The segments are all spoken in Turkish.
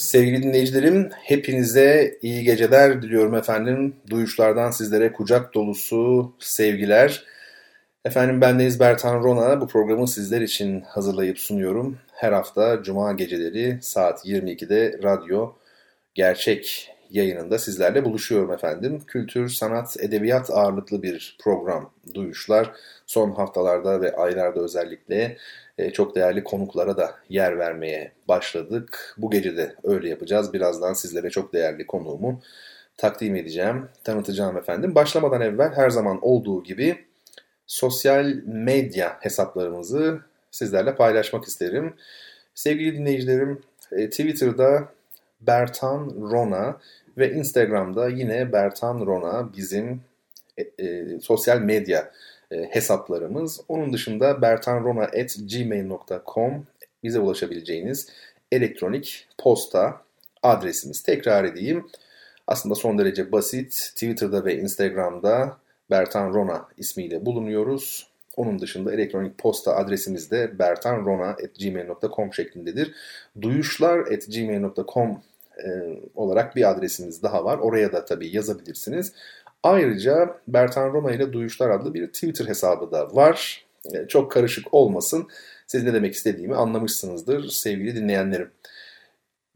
Sevgili dinleyicilerim, hepinize iyi geceler diliyorum efendim. Duyuşlardan sizlere kucak dolusu sevgiler. Efendim bendeniz Bertan Rona. Bu programı sizler için hazırlayıp sunuyorum. Her hafta Cuma geceleri saat 22'de radyo gerçek yayınında sizlerle buluşuyorum efendim. Kültür, sanat, edebiyat ağırlıklı bir program Duyuşlar. Son haftalarda ve aylarda özellikle çok değerli konuklara da yer vermeye başladık. Bu gece de öyle yapacağız. Birazdan sizlere çok değerli konuğumu takdim edeceğim, tanıtacağım efendim. Başlamadan evvel her zaman olduğu gibi sosyal medya hesaplarımızı sizlerle paylaşmak isterim. Sevgili dinleyicilerim, e, Twitter'da Bertan Rona ve Instagram'da yine Bertan Rona bizim e, e, sosyal medya e, hesaplarımız. Onun dışında bertanrona.gmail.com bize ulaşabileceğiniz elektronik posta adresimiz. Tekrar edeyim. Aslında son derece basit. Twitter'da ve Instagram'da Bertan Rona ismiyle bulunuyoruz. Onun dışında elektronik posta adresimiz de bertanrona.gmail.com şeklindedir. Duyuşlar.gmail.com e, olarak bir adresimiz daha var. Oraya da tabii yazabilirsiniz. Ayrıca Bertan Rona ile Duyuşlar adlı bir Twitter hesabı da var. E, çok karışık olmasın. Siz ne demek istediğimi anlamışsınızdır sevgili dinleyenlerim.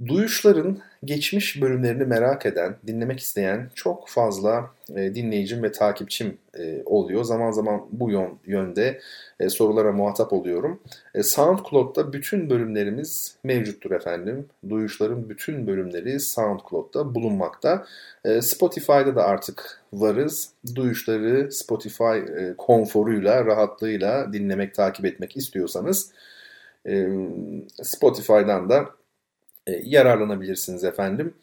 Duyuşların geçmiş bölümlerini merak eden, dinlemek isteyen çok fazla e, dinleyicim ve takipçim e, oluyor. Zaman zaman bu yön, yönde e, sorulara muhatap oluyorum. E, SoundCloud'da bütün bölümlerimiz mevcuttur efendim. Duyuşların bütün bölümleri SoundCloud'da bulunmakta. E, Spotify'da da artık varız. Duyuşları Spotify konforuyla, rahatlığıyla dinlemek, takip etmek istiyorsanız Spotify'dan da yararlanabilirsiniz efendim.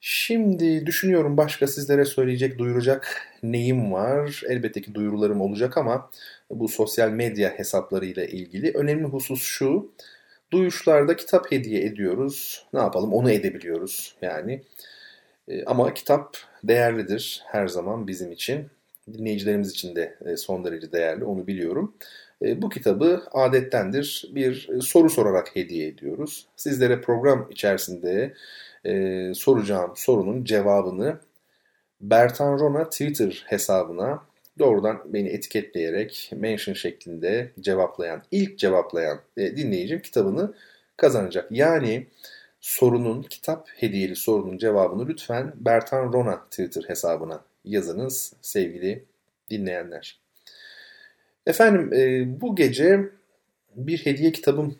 Şimdi düşünüyorum başka sizlere söyleyecek, duyuracak neyim var? Elbette ki duyurularım olacak ama bu sosyal medya hesaplarıyla ilgili önemli husus şu. Duyuşlarda kitap hediye ediyoruz. Ne yapalım onu edebiliyoruz yani. E, ama kitap değerlidir her zaman bizim için. Dinleyicilerimiz için de e, son derece değerli onu biliyorum. E, bu kitabı adettendir bir e, soru sorarak hediye ediyoruz. Sizlere program içerisinde e, soracağım sorunun cevabını Bertan Rona Twitter hesabına doğrudan beni etiketleyerek mention şeklinde cevaplayan, ilk cevaplayan dinleyicim kitabını kazanacak. Yani sorunun, kitap hediyeli sorunun cevabını lütfen Bertan Rona Twitter hesabına yazınız sevgili dinleyenler. Efendim e, bu gece bir hediye kitabım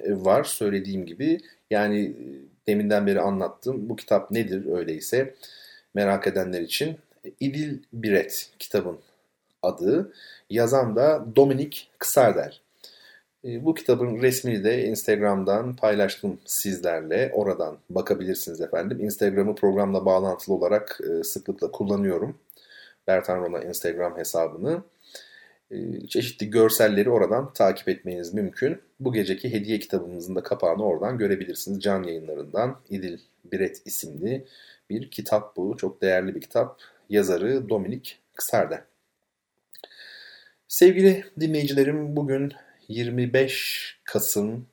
e, var söylediğim gibi. Yani e, deminden beri anlattım. Bu kitap nedir öyleyse merak edenler için. İdil Biret kitabın adı. Yazan da Dominik Kısarder. E, bu kitabın resmini de Instagram'dan paylaştım sizlerle. Oradan bakabilirsiniz efendim. Instagram'ı programla bağlantılı olarak sıklıkla kullanıyorum. Bertan Rona Instagram hesabını. Ee, çeşitli görselleri oradan takip etmeniz mümkün. Bu geceki hediye kitabımızın da kapağını oradan görebilirsiniz. Can yayınlarından İdil Biret isimli bir kitap bu. Çok değerli bir kitap. Yazarı Dominik Kısar'da. Sevgili dinleyicilerim bugün 25 Kasım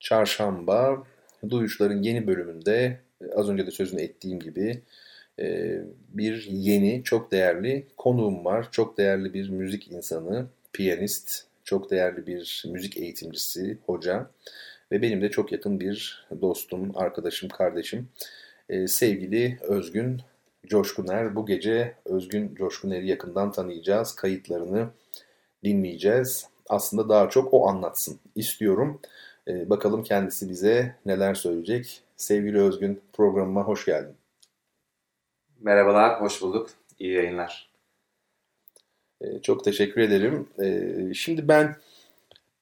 Çarşamba Duyuşların yeni bölümünde az önce de sözünü ettiğim gibi bir yeni, çok değerli konuğum var. Çok değerli bir müzik insanı, piyanist, çok değerli bir müzik eğitimcisi, hoca ve benim de çok yakın bir dostum, arkadaşım, kardeşim. Ee, sevgili Özgün Coşkuner. Bu gece Özgün Coşkuner'i yakından tanıyacağız. Kayıtlarını dinleyeceğiz. Aslında daha çok o anlatsın istiyorum. Ee, bakalım kendisi bize neler söyleyecek. Sevgili Özgün programıma hoş geldin. Merhabalar, hoş bulduk. İyi yayınlar. Ee, çok teşekkür ederim. Ee, şimdi ben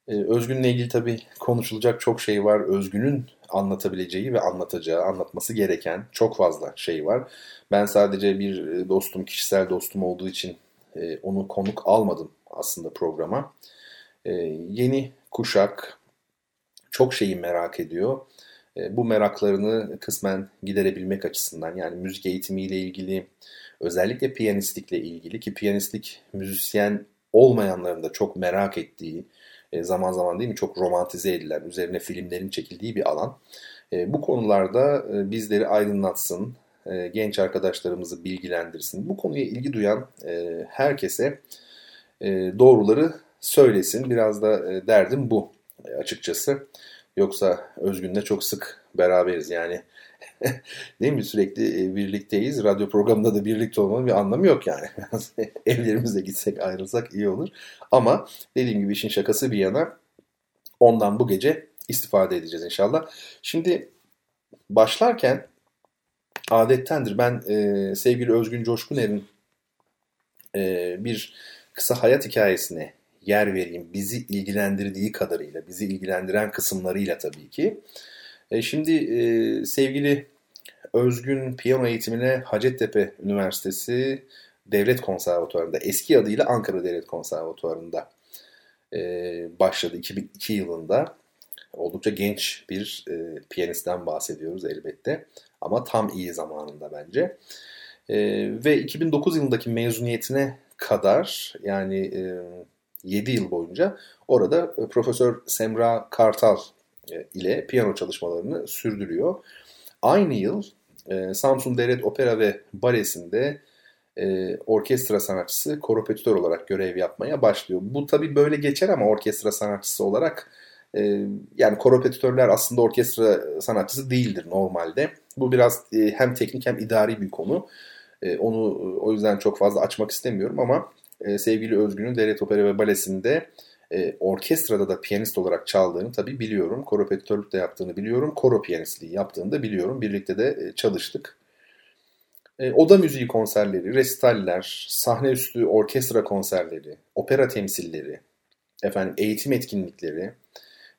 e, Özgün'le ilgili tabii konuşulacak çok şey var. Özgün'ün anlatabileceği ve anlatacağı, anlatması gereken çok fazla şey var. Ben sadece bir e, dostum, kişisel dostum olduğu için e, onu konuk almadım aslında programa. E, yeni kuşak çok şeyi merak ediyor. Bu meraklarını kısmen giderebilmek açısından yani müzik eğitimiyle ilgili, özellikle piyanistlikle ilgili ki piyanistlik müzisyen olmayanların da çok merak ettiği, e, zaman zaman değil mi çok romantize edilen, üzerine filmlerin çekildiği bir alan. E, bu konularda e, bizleri aydınlatsın, genç arkadaşlarımızı bilgilendirsin. Bu konuya ilgi duyan herkese doğruları söylesin. Biraz da derdim bu açıkçası. Yoksa Özgün'le çok sık beraberiz yani. Değil mi? Sürekli birlikteyiz. Radyo programında da birlikte olmanın bir anlamı yok yani. Evlerimize gitsek ayrılsak iyi olur. Ama dediğim gibi işin şakası bir yana ondan bu gece istifade edeceğiz inşallah. Şimdi başlarken adettendir ben e, sevgili Özgün Coşkuner'in e, bir kısa hayat hikayesine yer vereyim. Bizi ilgilendirdiği kadarıyla, bizi ilgilendiren kısımlarıyla tabii ki. E, şimdi e, sevgili Özgün piyano eğitimine Hacettepe Üniversitesi Devlet Konservatuvarı'nda, eski adıyla Ankara Devlet Konservatuvarı'nda e, başladı 2002 yılında. Oldukça genç bir e, piyanistten bahsediyoruz elbette. Ama tam iyi zamanında bence. E, ve 2009 yılındaki mezuniyetine kadar yani e, 7 yıl boyunca orada e, Profesör Semra Kartal e, ile piyano çalışmalarını sürdürüyor. Aynı yıl e, Samsun Devlet Opera ve Balesi'nde orkestra sanatçısı, koropetitör olarak görev yapmaya başlıyor. Bu tabi böyle geçer ama orkestra sanatçısı olarak yani koropetitörler aslında orkestra sanatçısı değildir normalde. Bu biraz hem teknik hem idari bir konu. Onu o yüzden çok fazla açmak istemiyorum ama e, sevgili Özgün'ün Devlet Opera ve Balesi'nde e, orkestrada da piyanist olarak çaldığını tabii biliyorum. Koropetitörlük de yaptığını biliyorum. Koro piyanistliği yaptığını da biliyorum. Birlikte de e, çalıştık. E, oda müziği konserleri, resitaller, sahne üstü orkestra konserleri, opera temsilleri, efendim eğitim etkinlikleri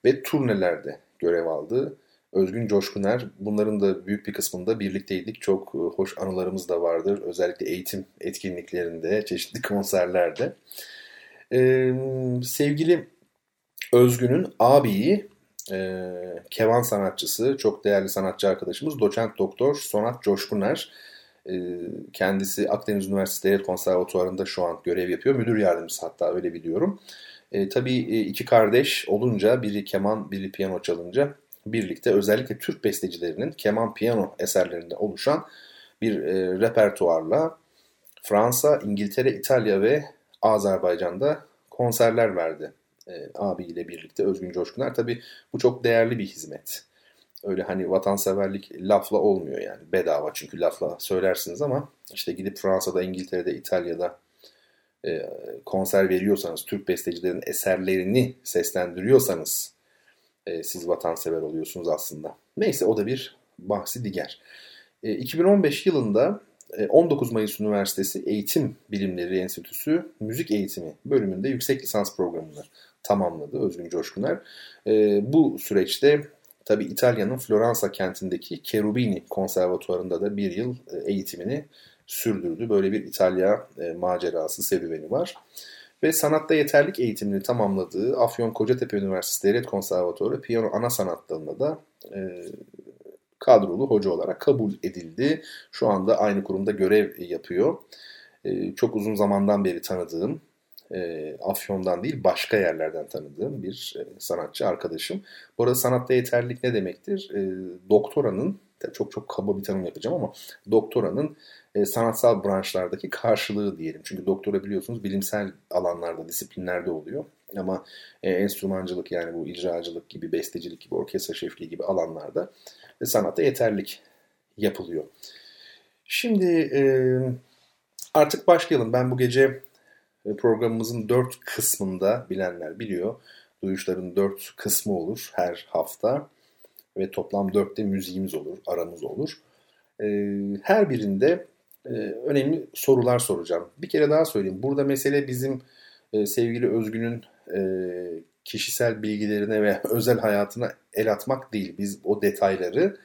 ve turnelerde görev aldı. Özgün Coşkuner bunların da büyük bir kısmında birlikteydik. Çok e, hoş anılarımız da vardır. Özellikle eğitim etkinliklerinde, çeşitli konserlerde. Ee, sevgili Özgün'ün abiyi e, keman sanatçısı, çok değerli sanatçı arkadaşımız doçent doktor Sonat Coşkuner. E, kendisi Akdeniz Üniversitesi Devlet Konservatuvarı'nda şu an görev yapıyor. Müdür yardımcısı hatta öyle biliyorum. E, tabii iki kardeş olunca biri keman biri piyano çalınca birlikte özellikle Türk bestecilerinin keman piyano eserlerinde oluşan bir e, repertuarla Fransa, İngiltere, İtalya ve Azerbaycan'da konserler verdi e, abiyle birlikte Özgün Coşkuner. Tabii bu çok değerli bir hizmet. Öyle hani vatanseverlik lafla olmuyor yani bedava çünkü lafla söylersiniz ama işte gidip Fransa'da, İngiltere'de, İtalya'da e, konser veriyorsanız, Türk bestecilerin eserlerini seslendiriyorsanız e, siz vatansever oluyorsunuz aslında. Neyse o da bir bahsi diğer. E, 2015 yılında 19 e, Mayıs Üniversitesi Eğitim Bilimleri Enstitüsü Müzik Eğitimi bölümünde yüksek lisans programını tamamladı Özgün Coşkuner. E, bu süreçte tabi İtalya'nın Floransa kentindeki Cherubini Konservatuvarı'nda da bir yıl e, eğitimini sürdürdü. Böyle bir İtalya macerası, serüveni var. Ve sanatta yeterlik eğitimini tamamladığı Afyon Kocatepe Üniversitesi Devlet Konservatuarı Piyano Ana Sanat Dalı'nda da kadrolu hoca olarak kabul edildi. Şu anda aynı kurumda görev yapıyor. Ee, çok uzun zamandan beri tanıdığım, e, Afyon'dan değil başka yerlerden tanıdığım bir e, sanatçı arkadaşım. Bu arada sanatta yeterlilik ne demektir? E, doktoranın, çok çok kaba bir tanım yapacağım ama doktoranın sanatsal branşlardaki karşılığı diyelim. Çünkü doktora biliyorsunuz bilimsel alanlarda, disiplinlerde oluyor. Ama enstrümancılık yani bu icracılık gibi, bestecilik gibi, orkestra şefliği gibi alanlarda sanatta yeterlik yapılıyor. Şimdi e, artık başlayalım. Ben bu gece e, programımızın dört kısmında bilenler biliyor. Duyuşların dört kısmı olur her hafta ve toplam dörtte müziğimiz olur, aramız olur. E, her birinde e, önemli sorular soracağım. Bir kere daha söyleyeyim. Burada mesele bizim sevgili Özgün'ün kişisel bilgilerine ve özel hayatına el atmak değil. Biz o detayları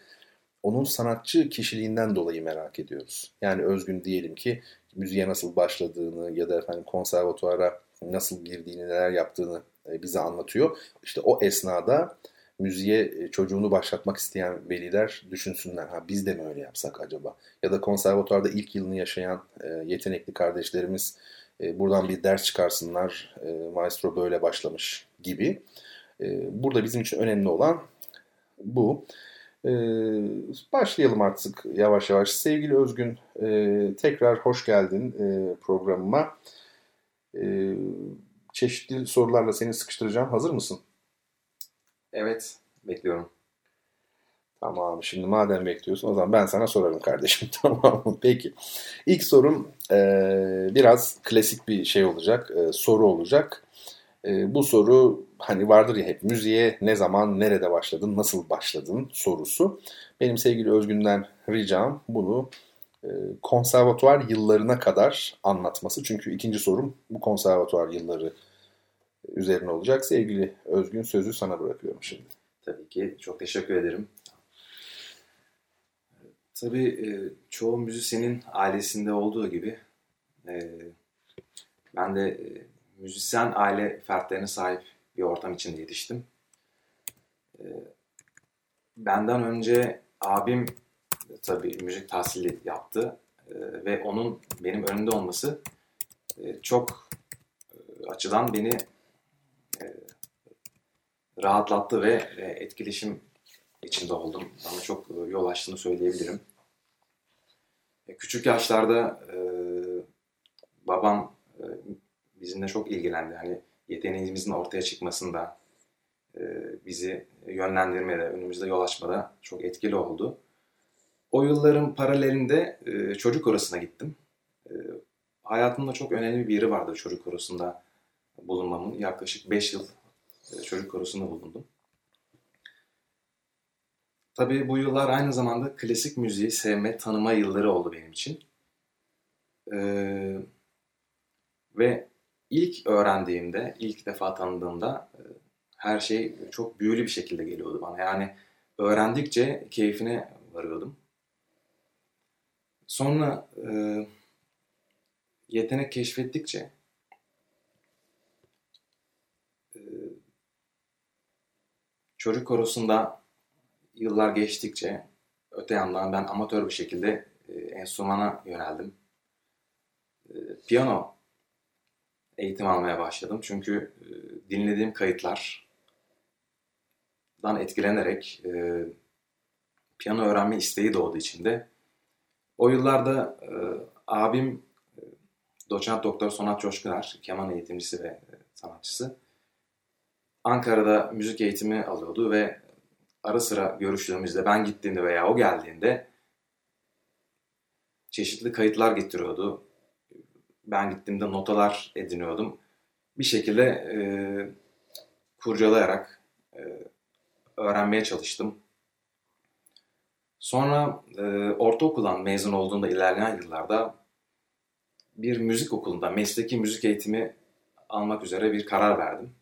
onun sanatçı kişiliğinden dolayı merak ediyoruz. Yani Özgün diyelim ki müziğe nasıl başladığını ya da efendim konservatuara nasıl girdiğini, neler yaptığını e, bize anlatıyor. İşte o esnada müziğe e, çocuğunu başlatmak isteyen veliler düşünsünler. Ha biz de mi öyle yapsak acaba? Ya da konservatuarda ilk yılını yaşayan e, yetenekli kardeşlerimiz buradan bir ders çıkarsınlar. Maestro böyle başlamış gibi. Burada bizim için önemli olan bu. Başlayalım artık yavaş yavaş. Sevgili Özgün, tekrar hoş geldin programıma. Çeşitli sorularla seni sıkıştıracağım. Hazır mısın? Evet, bekliyorum. Tamam, şimdi madem bekliyorsun o zaman ben sana sorarım kardeşim. tamam mı? Peki. İlk sorum e, biraz klasik bir şey olacak, e, soru olacak. E, bu soru hani vardır ya hep müziğe ne zaman, nerede başladın, nasıl başladın sorusu. Benim sevgili Özgün'den ricam bunu e, konservatuvar yıllarına kadar anlatması. Çünkü ikinci sorum bu konservatuvar yılları üzerine olacak. Sevgili Özgün sözü sana bırakıyorum şimdi. Tabii ki. Çok teşekkür ederim. Tabii e, çoğu müzisyenin ailesinde olduğu gibi e, ben de e, müzisyen aile fertlerine sahip bir ortam içinde yetiştim. Benden önce abim tabii müzik tahsili yaptı ve onun benim önümde olması çok açıdan beni rahatlattı ve etkileşim içinde oldum. Bana çok yol açtığını söyleyebilirim. Küçük yaşlarda e, babam e, bizimle çok ilgilendi. Hani yeteneğimizin ortaya çıkmasında, e, bizi yönlendirmede, önümüzde yol açmada çok etkili oldu. O yılların paralelinde e, çocuk orasına gittim. E, hayatımda çok önemli bir yeri vardı çocuk orasında bulunmamın. Yaklaşık 5 yıl e, çocuk korosunda bulundum. Tabii bu yıllar aynı zamanda klasik müziği sevme, tanıma yılları oldu benim için. Ee, ve ilk öğrendiğimde, ilk defa tanıdığımda e, her şey çok büyülü bir şekilde geliyordu bana. Yani öğrendikçe keyfine varıyordum. Sonra e, yetenek keşfettikçe çocuk korosunda yıllar geçtikçe öte yandan ben amatör bir şekilde e, enstrümana yöneldim. E, piyano eğitim almaya başladım. Çünkü e, dinlediğim kayıtlardan etkilenerek e, piyano öğrenme isteği doğdu içinde. O yıllarda e, abim e, doçent doktor Sonat Coşkuner, keman eğitimcisi ve e, sanatçısı. Ankara'da müzik eğitimi alıyordu ve ara sıra görüştüğümüzde ben gittiğimde veya o geldiğinde çeşitli kayıtlar getiriyordu. Ben gittiğimde notalar ediniyordum. Bir şekilde e, kurcalayarak e, öğrenmeye çalıştım. Sonra e, ortaokuldan mezun olduğumda ilerleyen yıllarda bir müzik okulunda mesleki müzik eğitimi almak üzere bir karar verdim.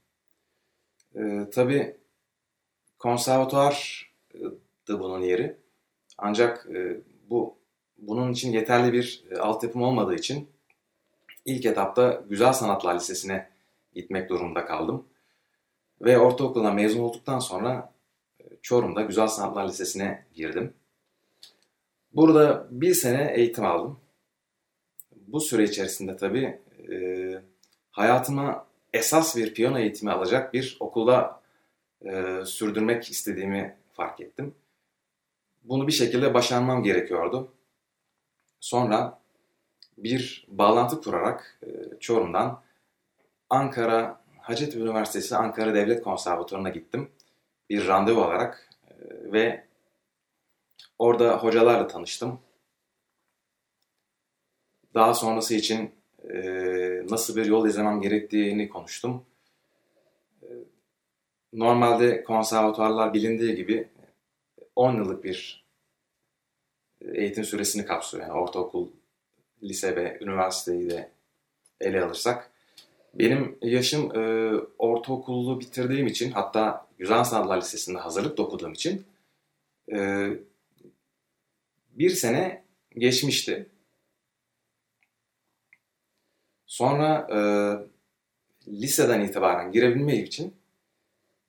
E, tabii konservatuar da bunun yeri. Ancak e, bu bunun için yeterli bir e, altyapım olmadığı için ilk etapta Güzel Sanatlar Lisesi'ne gitmek durumunda kaldım. Ve ortaokuldan mezun olduktan sonra e, Çorum'da Güzel Sanatlar Lisesi'ne girdim. Burada bir sene eğitim aldım. Bu süre içerisinde tabii e, hayatıma esas bir piyano eğitimi alacak bir okulda e, sürdürmek istediğimi fark ettim. Bunu bir şekilde başarmam gerekiyordu. Sonra bir bağlantı kurarak e, Çorum'dan Ankara Hacettepe Üniversitesi Ankara Devlet Konservatuvarı'na gittim. Bir randevu alarak e, ve orada hocalarla tanıştım. Daha sonrası için e, nasıl bir yol izlemem gerektiğini konuştum normalde konservatuarlar bilindiği gibi 10 yıllık bir eğitim süresini kapsıyor. Yani ortaokul, lise ve üniversiteyi de ele alırsak Benim yaşım e, ortaokulu bitirdiğim için hatta Güzel Sanatlar Lisesi'nde hazırlık okuduğum için e, bir sene geçmişti. Sonra e, liseden itibaren girebilmek için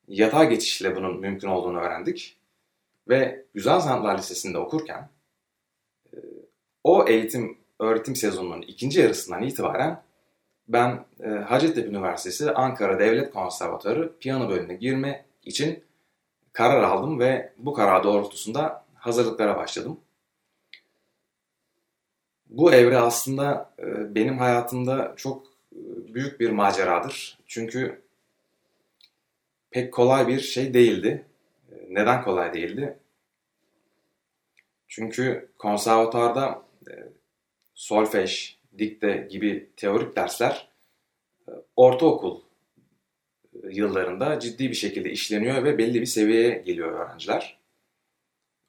yatağa geçişle bunun mümkün olduğunu öğrendik. Ve Güzel Sanatlar Lisesi'nde okurken e, o eğitim öğretim sezonunun ikinci yarısından itibaren ben e, Hacettepe Üniversitesi Ankara Devlet Konservatuarı piyano bölümüne girme için karar aldım ve bu karar doğrultusunda hazırlıklara başladım. Bu evre aslında e, benim hayatımda çok e, büyük bir maceradır. Çünkü pek kolay bir şey değildi. E, neden kolay değildi? Çünkü konservatuarda solfej, dikte gibi teorik dersler ortaokul yıllarında ciddi bir şekilde işleniyor ve belli bir seviyeye geliyor öğrenciler.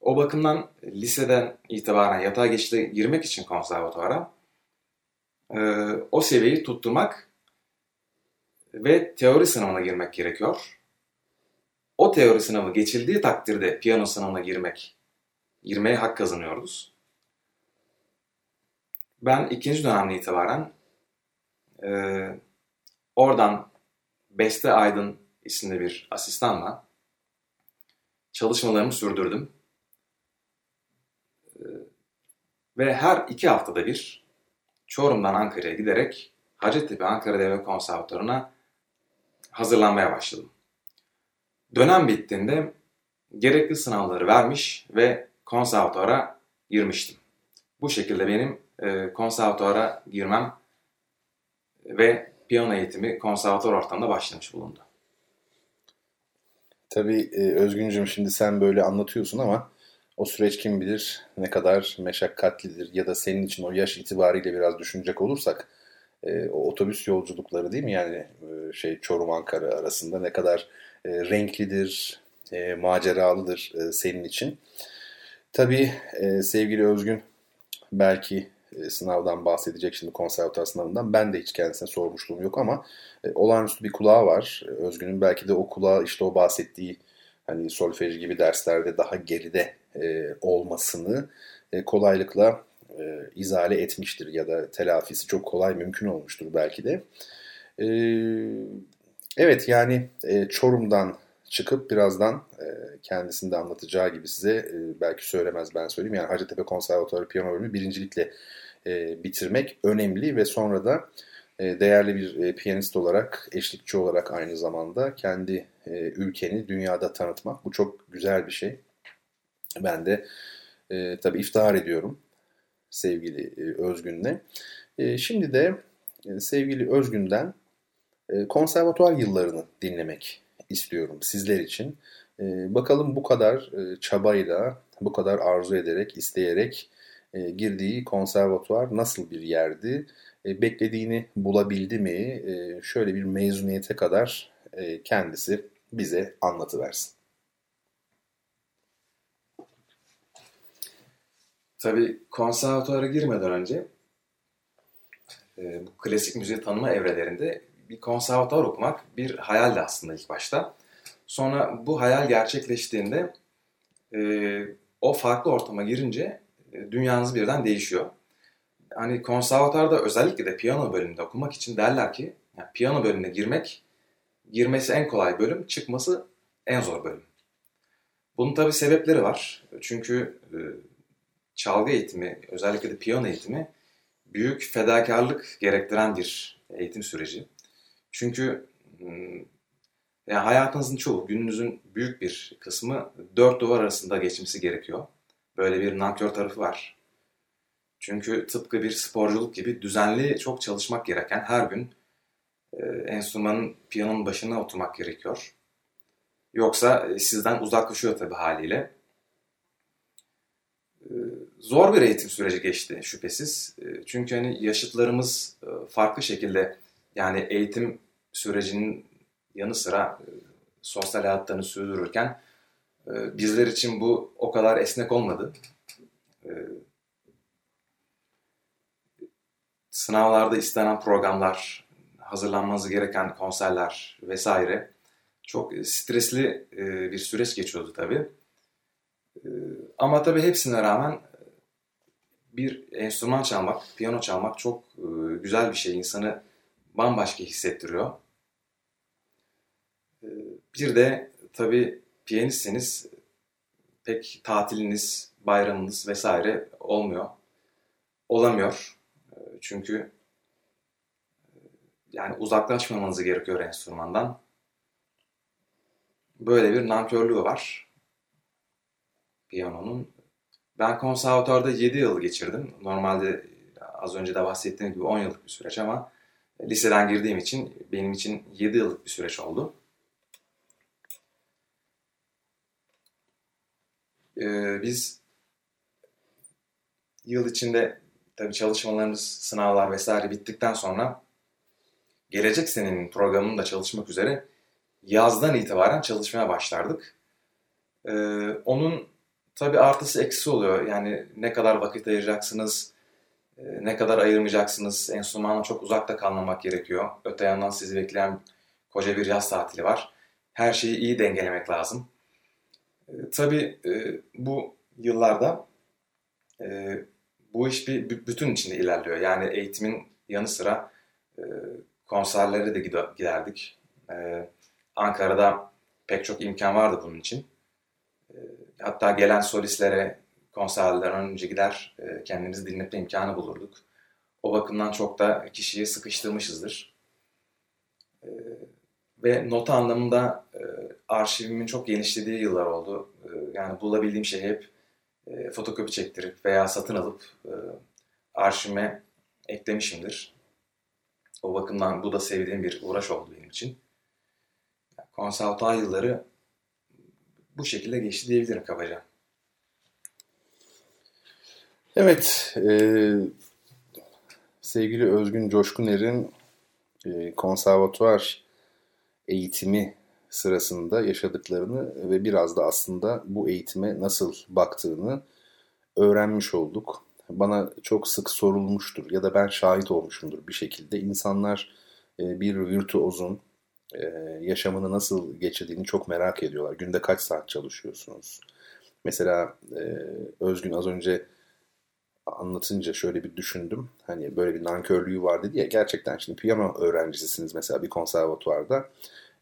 O bakımdan liseden itibaren yatağa geçişte girmek için konservatuara e, o seviyeyi tutturmak ve teori sınavına girmek gerekiyor. O teori sınavı geçildiği takdirde piyano sınavına girmek, girmeye hak kazanıyoruz. Ben ikinci dönemde itibaren e, oradan Beste Aydın isimli bir asistanla çalışmalarımı sürdürdüm. Ee, ve her iki haftada bir Çorum'dan Ankara'ya giderek Hacettepe Ankara Devlet Konservatuarı'na hazırlanmaya başladım. Dönem bittiğinde gerekli sınavları vermiş ve konservatuara girmiştim. Bu şekilde benim e, konservatuara girmem ve piyano eğitimi konservatuar ortamında başlamış bulundu. Tabii e, Özgüncüm şimdi sen böyle anlatıyorsun ama o süreç kim bilir ne kadar meşakkatlidir ya da senin için o yaş itibariyle biraz düşünecek olursak e, o otobüs yolculukları değil mi yani e, şey Çorum Ankara arasında ne kadar e, renklidir, e, maceralıdır e, senin için. Tabii e, sevgili Özgün belki e, sınavdan bahsedecek şimdi konservatuar sınavından. Ben de hiç kendisine sormuşluğum yok ama e, olağanüstü bir kulağı var. Özgün'ün belki de o kulağı işte o bahsettiği hani solfej gibi derslerde daha geride e, olmasını e, kolaylıkla e, izale etmiştir ya da telafisi çok kolay mümkün olmuştur belki de. Evet yani Çorum'dan çıkıp birazdan e, kendisinde anlatacağı gibi size belki söylemez ben söyleyeyim. Yani Hacettepe Konservatuarı Piyano Bölümü birincilikle bitirmek önemli ve sonra da değerli bir piyanist olarak, eşlikçi olarak aynı zamanda kendi ülkeni dünyada tanıtmak. Bu çok güzel bir şey. Ben de e, tabii iftihar ediyorum sevgili e, Özgün'le. E, şimdi de e, sevgili Özgün'den e, konservatuar yıllarını dinlemek istiyorum sizler için. E, bakalım bu kadar e, çabayla, bu kadar arzu ederek, isteyerek e, girdiği konservatuvar nasıl bir yerdi? E, beklediğini bulabildi mi? E, şöyle bir mezuniyete kadar e, kendisi bize anlatıversin. Tabii konservatuvara girmeden önce e, bu klasik müziği tanıma evrelerinde bir konservatuvar okumak bir hayaldi aslında ilk başta. Sonra bu hayal gerçekleştiğinde e, o farklı ortama girince e, dünyanız birden değişiyor. Hani konservatuarda özellikle de piyano bölümünde okumak için derler ki yani piyano bölümüne girmek girmesi en kolay bölüm, çıkması en zor bölüm. Bunun tabi sebepleri var. Çünkü e, çalgı eğitimi, özellikle de piyano eğitimi büyük fedakarlık gerektiren bir eğitim süreci. Çünkü hmm, yani hayatınızın çoğu, gününüzün büyük bir kısmı dört duvar arasında geçmesi gerekiyor. Böyle bir nankör tarafı var. Çünkü tıpkı bir sporculuk gibi düzenli çok çalışmak gereken her gün e, enstrümanın piyanonun başına oturmak gerekiyor. Yoksa e, sizden uzaklaşıyor tabii haliyle. E, zor bir eğitim süreci geçti şüphesiz. E, çünkü hani yaşıtlarımız e, farklı şekilde yani eğitim sürecinin yanı sıra e, sosyal hayatlarını sürdürürken ee, bizler için bu o kadar esnek olmadı. Ee, sınavlarda istenen programlar hazırlanmanız gereken konserler vesaire. Çok stresli e, bir süreç geçiyordu tabii. E, ama tabii hepsine rağmen bir enstrüman çalmak, piyano çalmak çok e, güzel bir şey. İnsanı bambaşka hissettiriyor. E, bir de tabii piyanistseniz pek tatiliniz, bayramınız vesaire olmuyor. Olamıyor. E, çünkü yani uzaklaşmamanız gerekiyor enstrümandan. Böyle bir nankörlüğü var piyanonun. Ben konservatuarda 7 yıl geçirdim. Normalde az önce de bahsettiğim gibi 10 yıllık bir süreç ama liseden girdiğim için benim için 7 yıllık bir süreç oldu. Ee, biz yıl içinde tabii çalışmalarımız, sınavlar vesaire bittikten sonra gelecek senenin programında çalışmak üzere yazdan itibaren çalışmaya başlardık. Ee, onun tabii artısı eksi oluyor. Yani ne kadar vakit ayıracaksınız, e, ne kadar ayırmayacaksınız. Enstrümanla çok uzakta kalmamak gerekiyor. Öte yandan sizi bekleyen koca bir yaz tatili var. Her şeyi iyi dengelemek lazım. E, tabii e, bu yıllarda bu iş bir bütün içinde ilerliyor. Yani eğitimin yanı sıra konserlere de giderdik. Ankara'da pek çok imkan vardı bunun için. Hatta gelen solistlere konserlerden önce gider e, kendimizi dinletme imkanı bulurduk. O bakımdan çok da kişiyi sıkıştırmışızdır. E, ve nota anlamında e, arşivimin çok genişlediği yıllar oldu. E, yani bulabildiğim şey hep fotokopi çektirip veya satın alıp e, arşivime eklemişimdir. O bakımdan bu da sevdiğim bir uğraş oldu benim için. Konservatuar yılları bu şekilde geçti diyebilirim kabaca. Evet, e, sevgili Özgün Coşkuner'in e, konservatuvar eğitimi sırasında yaşadıklarını ve biraz da aslında bu eğitime nasıl baktığını öğrenmiş olduk. Bana çok sık sorulmuştur ya da ben şahit olmuşumdur bir şekilde. İnsanlar e, bir virtüozun e, yaşamını nasıl geçirdiğini çok merak ediyorlar. Günde kaç saat çalışıyorsunuz? Mesela e, Özgün az önce anlatınca şöyle bir düşündüm. Hani böyle bir nankörlüğü var dedi ya. Gerçekten şimdi piyano öğrencisisiniz mesela bir konservatuvarda.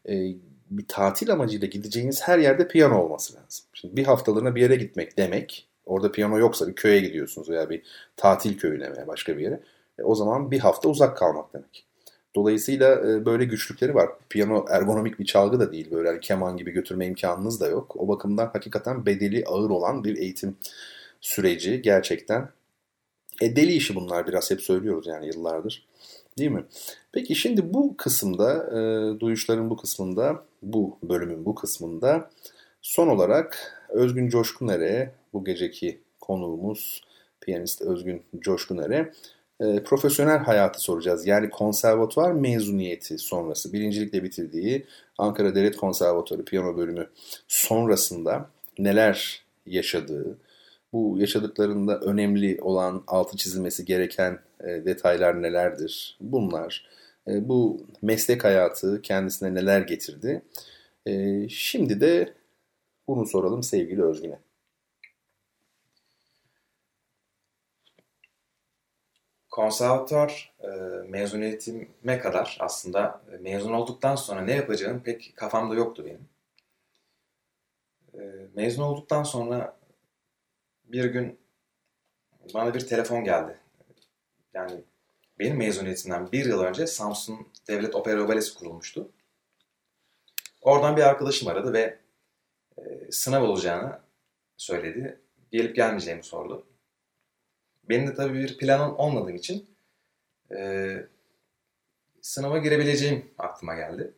E, bir tatil amacıyla gideceğiniz her yerde piyano olması lazım. Şimdi bir haftalığına bir yere gitmek demek, orada piyano yoksa bir köye gidiyorsunuz veya bir tatil köyüne veya başka bir yere. E, o zaman bir hafta uzak kalmak demek. Dolayısıyla e, böyle güçlükleri var. Piyano ergonomik bir çalgı da değil. Böyle keman gibi götürme imkanınız da yok. O bakımdan hakikaten bedeli ağır olan bir eğitim süreci gerçekten. E deli işi bunlar biraz hep söylüyoruz yani yıllardır. Değil mi? Peki şimdi bu kısımda, e, duyuşların bu kısmında, bu bölümün bu kısmında son olarak Özgün Coşkuner'e, bu geceki konuğumuz piyanist Özgün Coşkuner'e e, profesyonel hayatı soracağız. Yani konservatuvar mezuniyeti sonrası, birincilikle bitirdiği Ankara Devlet Konservatuarı piyano bölümü sonrasında neler yaşadığı, bu yaşadıklarında önemli olan, altı çizilmesi gereken e, detaylar nelerdir? Bunlar, e, bu meslek hayatı kendisine neler getirdi? E, şimdi de bunu soralım sevgili Özgün'e. Konservatuar e, mezuniyetime kadar aslında mezun olduktan sonra ne yapacağım pek kafamda yoktu benim. E, mezun olduktan sonra bir gün bana bir telefon geldi. Yani benim mezuniyetimden bir yıl önce Samsun Devlet Opera Balesi kurulmuştu. Oradan bir arkadaşım aradı ve e, sınav olacağını söyledi. Gelip gelmeyeceğimi sordu. Benim de tabii bir planım olmadığı için e, sınava girebileceğim aklıma geldi.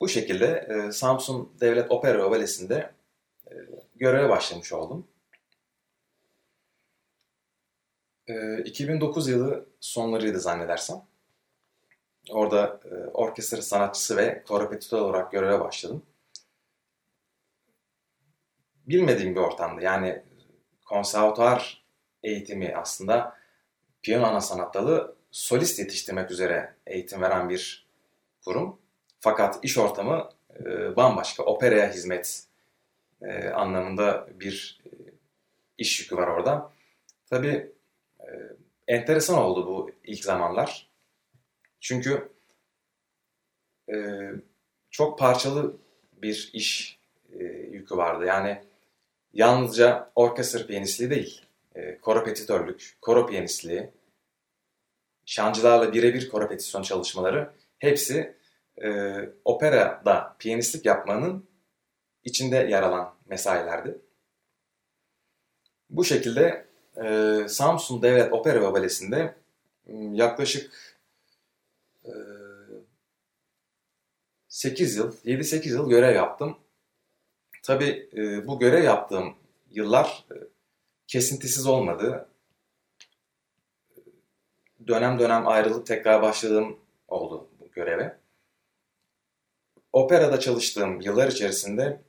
Bu şekilde e, Samsun Devlet Opera Balesi'nde e, göreve başlamış oldum. E, 2009 yılı sonlarıydı zannedersem. Orada e, orkestra sanatçısı ve korepetitör olarak göreve başladım. Bilmediğim bir ortamda yani konservatuar eğitimi aslında piyano ana sanat dalı solist yetiştirmek üzere eğitim veren bir kurum. Fakat iş ortamı e, bambaşka. Operaya hizmet e, anlamında bir e, iş yükü var orada. Tabii enteresan oldu bu ilk zamanlar. Çünkü çok parçalı bir iş yükü vardı. Yani yalnızca orkestra piyanistliği değil, e, koro şancılarla birebir korepetisyon çalışmaları hepsi e, operada piyanistlik yapmanın içinde yer alan mesailerdi. Bu şekilde e, Samsun Devlet Opera ve Balesi'nde yaklaşık e, 8 yıl, 7-8 yıl görev yaptım. Tabii e, bu görev yaptığım yıllar e, kesintisiz olmadı. Dönem dönem ayrılıp tekrar başladığım oldu bu göreve. Operada çalıştığım yıllar içerisinde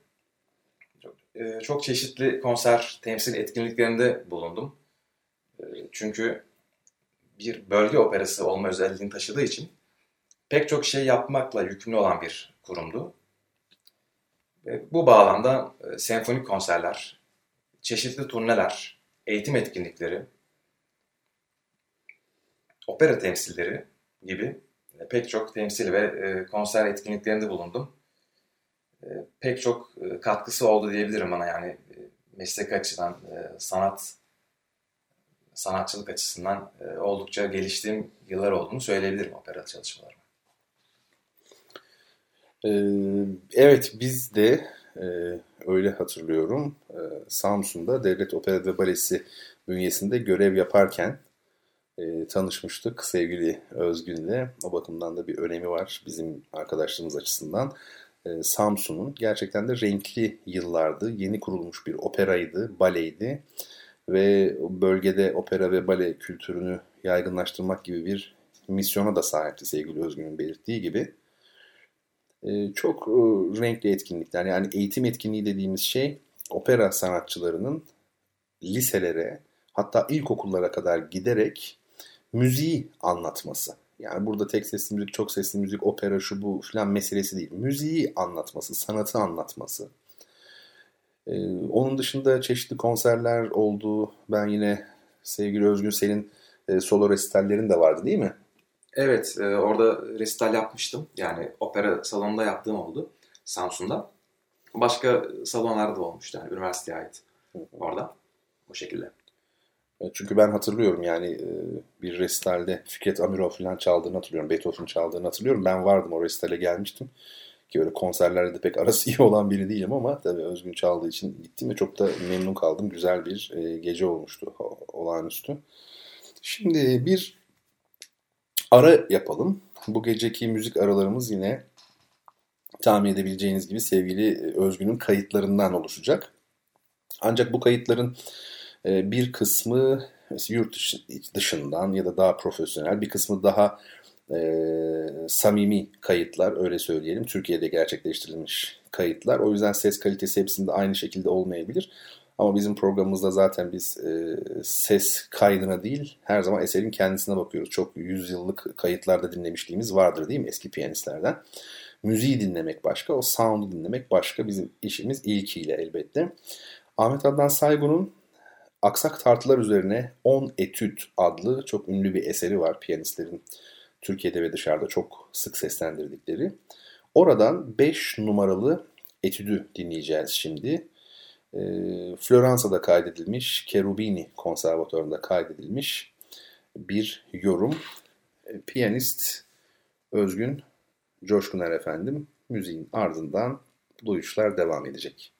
e, çok çeşitli konser, temsil etkinliklerinde bulundum. E, çünkü bir bölge operası olma özelliğini taşıdığı için pek çok şey yapmakla yükümlü olan bir kurumdu. Bu bağlamda e, senfonik konserler, çeşitli turneler, eğitim etkinlikleri, opera temsilleri gibi pek çok temsil ve konser etkinliklerinde bulundum. Pek çok katkısı oldu diyebilirim bana yani meslek açıdan, sanat sanatçılık açısından oldukça geliştiğim yıllar olduğunu söyleyebilirim opera çalışmalarım. Evet biz de öyle hatırlıyorum Samsun'da Devlet Opera ve Balesi bünyesinde görev yaparken tanışmıştık sevgili Özgün'le. O bakımdan da bir önemi var bizim arkadaşlığımız açısından. Samsun'un gerçekten de renkli yıllardı. Yeni kurulmuş bir operaydı, baleydi ve bölgede opera ve bale kültürünü yaygınlaştırmak gibi bir misyona da sahipti sevgili Özgün'ün belirttiği gibi. Çok renkli etkinlikler yani eğitim etkinliği dediğimiz şey opera sanatçılarının liselere hatta ilkokullara kadar giderek müziği anlatması. Yani burada tek sesli müzik, çok sesli müzik, opera şu bu filan meselesi değil. Müziği anlatması, sanatı anlatması. Ee, onun dışında çeşitli konserler oldu. Ben yine sevgili Özgün senin e, solo resitallerin de vardı değil mi? Evet, e, orada resital yapmıştım. Yani opera salonunda yaptığım oldu Samsun'da. Başka salonlarda da olmuştu yani üniversiteye ait orada. Bu şekilde. E, çünkü ben hatırlıyorum yani e, bir resitalde Fikret Amirov falan çaldığını hatırlıyorum. Beethoven çaldığını hatırlıyorum. Ben vardım o resitale gelmiştim. Ki öyle konserlerde pek arası iyi olan biri değilim ama tabii Özgün çaldığı için gittim ve çok da memnun kaldım. Güzel bir e, gece olmuştu olağanüstü. Şimdi bir ara yapalım. Bu geceki müzik aralarımız yine tahmin edebileceğiniz gibi sevgili Özgün'ün kayıtlarından oluşacak. Ancak bu kayıtların ee, bir kısmı yurt dışından ya da daha profesyonel, bir kısmı daha e, samimi kayıtlar öyle söyleyelim. Türkiye'de gerçekleştirilmiş kayıtlar. O yüzden ses kalitesi hepsinde aynı şekilde olmayabilir. Ama bizim programımızda zaten biz e, ses kaydına değil her zaman eserin kendisine bakıyoruz. Çok yüzyıllık kayıtlarda dinlemişliğimiz vardır değil mi eski piyanistlerden. Müziği dinlemek başka, o sound'u dinlemek başka. Bizim işimiz ilkiyle elbette. Ahmet Adnan Saygun'un Aksak Tartılar üzerine 10 Etüt adlı çok ünlü bir eseri var piyanistlerin Türkiye'de ve dışarıda çok sık seslendirdikleri. Oradan 5 numaralı etüdü dinleyeceğiz şimdi. E, Floransa'da kaydedilmiş, Cherubini konservatuarında kaydedilmiş bir yorum. E, piyanist Özgün Coşkuner efendim müziğin ardından duyuşlar devam edecek.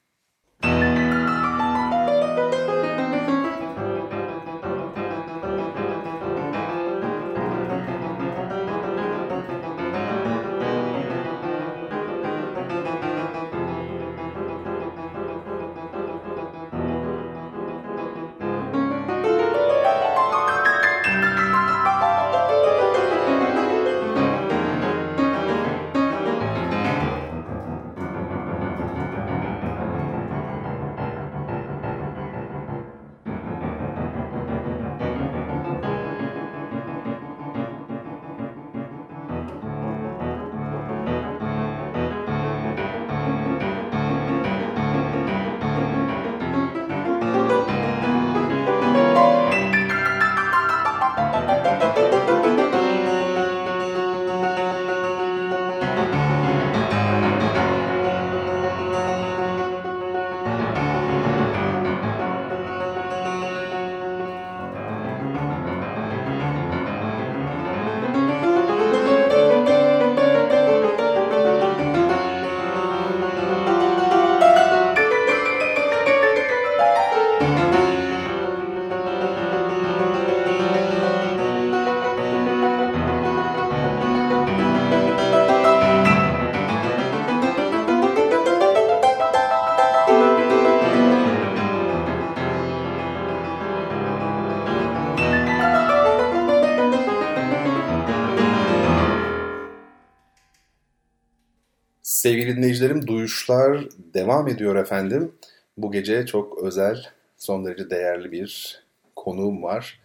Dinleyicilerim duyuşlar devam ediyor efendim. Bu gece çok özel, son derece değerli bir konuğum var.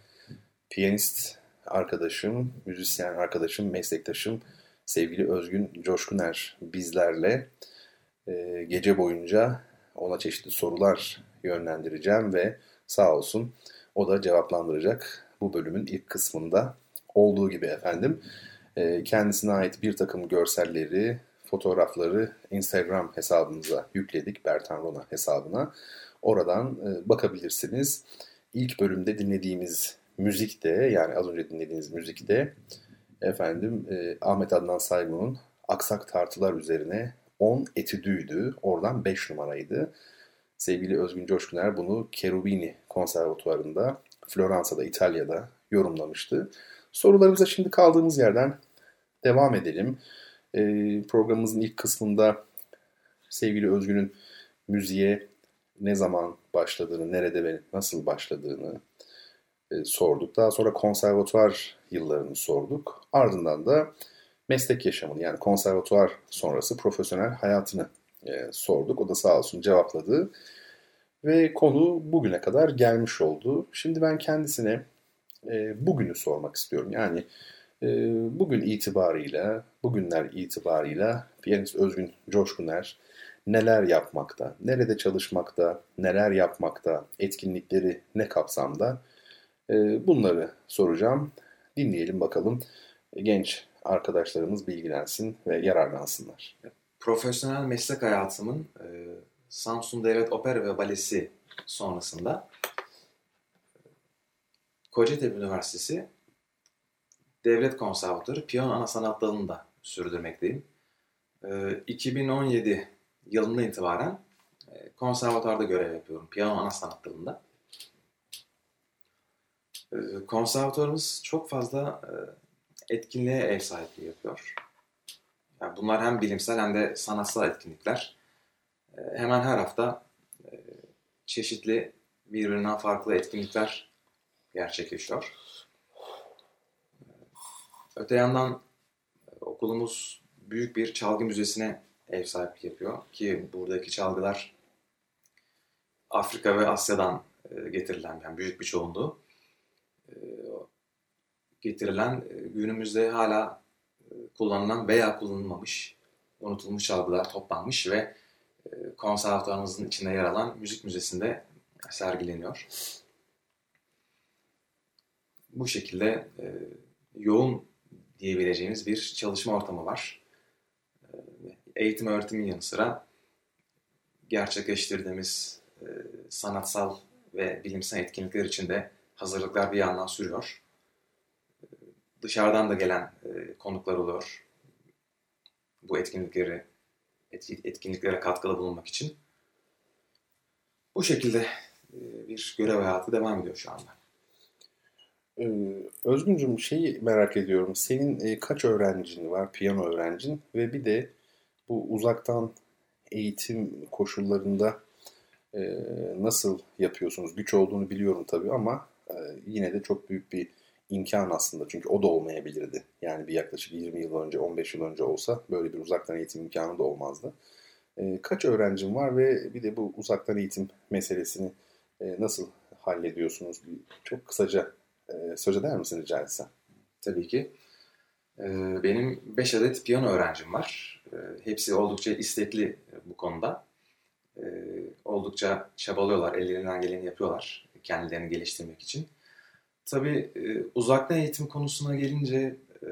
Piyanist arkadaşım, müzisyen arkadaşım, meslektaşım sevgili Özgün Coşkuner bizlerle e, gece boyunca ona çeşitli sorular yönlendireceğim ve sağ olsun o da cevaplandıracak bu bölümün ilk kısmında olduğu gibi efendim. E, kendisine ait bir takım görselleri, fotoğrafları Instagram hesabımıza yükledik. Bertan Rona hesabına. Oradan e, bakabilirsiniz. İlk bölümde dinlediğimiz müzik de yani az önce dinlediğiniz müzik de efendim e, Ahmet Adnan Saygun'un Aksak Tartılar üzerine 10 etüdüydü. Oradan 5 numaraydı. Sevgili Özgün Coşkuner bunu Cherubini konservatuvarında Floransa'da, İtalya'da yorumlamıştı. Sorularımıza şimdi kaldığımız yerden devam edelim. E, programımızın ilk kısmında sevgili Özgün'ün müziğe ne zaman başladığını, nerede ve nasıl başladığını e, sorduk. Daha sonra konservatuvar yıllarını sorduk. Ardından da meslek yaşamını yani konservatuvar sonrası profesyonel hayatını e, sorduk. O da sağ olsun cevapladı. Ve konu bugüne kadar gelmiş oldu. Şimdi ben kendisine e, bugünü sormak istiyorum. Yani bugün itibarıyla, bugünler itibarıyla piyanist Özgün Coşkuner neler yapmakta, nerede çalışmakta, neler yapmakta, etkinlikleri ne kapsamda e, bunları soracağım. Dinleyelim bakalım genç arkadaşlarımız bilgilensin ve yararlansınlar. Profesyonel meslek hayatımın e, Samsun Devlet Opera ve Balesi sonrasında Kocatepe Üniversitesi Devlet Konservatuarı Piyano Ana Sanat Dalı'nda sürdürmekteyim. 2017 yılında itibaren konservatuarda görev yapıyorum. Piyano Ana Sanat Dalı'nda. Konservatuarımız çok fazla etkinliğe ev sahipliği yapıyor. Yani bunlar hem bilimsel hem de sanatsal etkinlikler. Hemen her hafta çeşitli birbirinden farklı etkinlikler gerçekleşiyor. Öte yandan okulumuz büyük bir çalgı müzesine ev sahipliği yapıyor ki buradaki çalgılar Afrika ve Asya'dan getirilen yani büyük bir çoğunluğu getirilen günümüzde hala kullanılan veya kullanılmamış unutulmuş çalgılar toplanmış ve konservatuarımızın içinde yer alan müzik müzesinde sergileniyor. Bu şekilde yoğun diyebileceğimiz bir çalışma ortamı var. Eğitim öğretimin yanı sıra gerçekleştirdiğimiz sanatsal ve bilimsel etkinlikler için de hazırlıklar bir yandan sürüyor. Dışarıdan da gelen konuklar oluyor. Bu etkinlikleri etkinliklere katkıda bulunmak için. Bu şekilde bir görev hayatı devam ediyor şu anda. Özgüncüm şeyi merak ediyorum. Senin kaç öğrencin var, piyano öğrencin ve bir de bu uzaktan eğitim koşullarında nasıl yapıyorsunuz? Güç olduğunu biliyorum tabii ama yine de çok büyük bir imkan aslında. Çünkü o da olmayabilirdi. Yani bir yaklaşık 20 yıl önce, 15 yıl önce olsa böyle bir uzaktan eğitim imkanı da olmazdı. Kaç öğrencin var ve bir de bu uzaktan eğitim meselesini nasıl hallediyorsunuz? Çok kısaca e, söz eder misin rica etsem? Tabii ki. E, benim 5 adet piyano öğrencim var. E, hepsi oldukça istekli bu konuda. E, oldukça çabalıyorlar, ellerinden geleni yapıyorlar kendilerini geliştirmek için. Tabii e, uzaktan eğitim konusuna gelince e,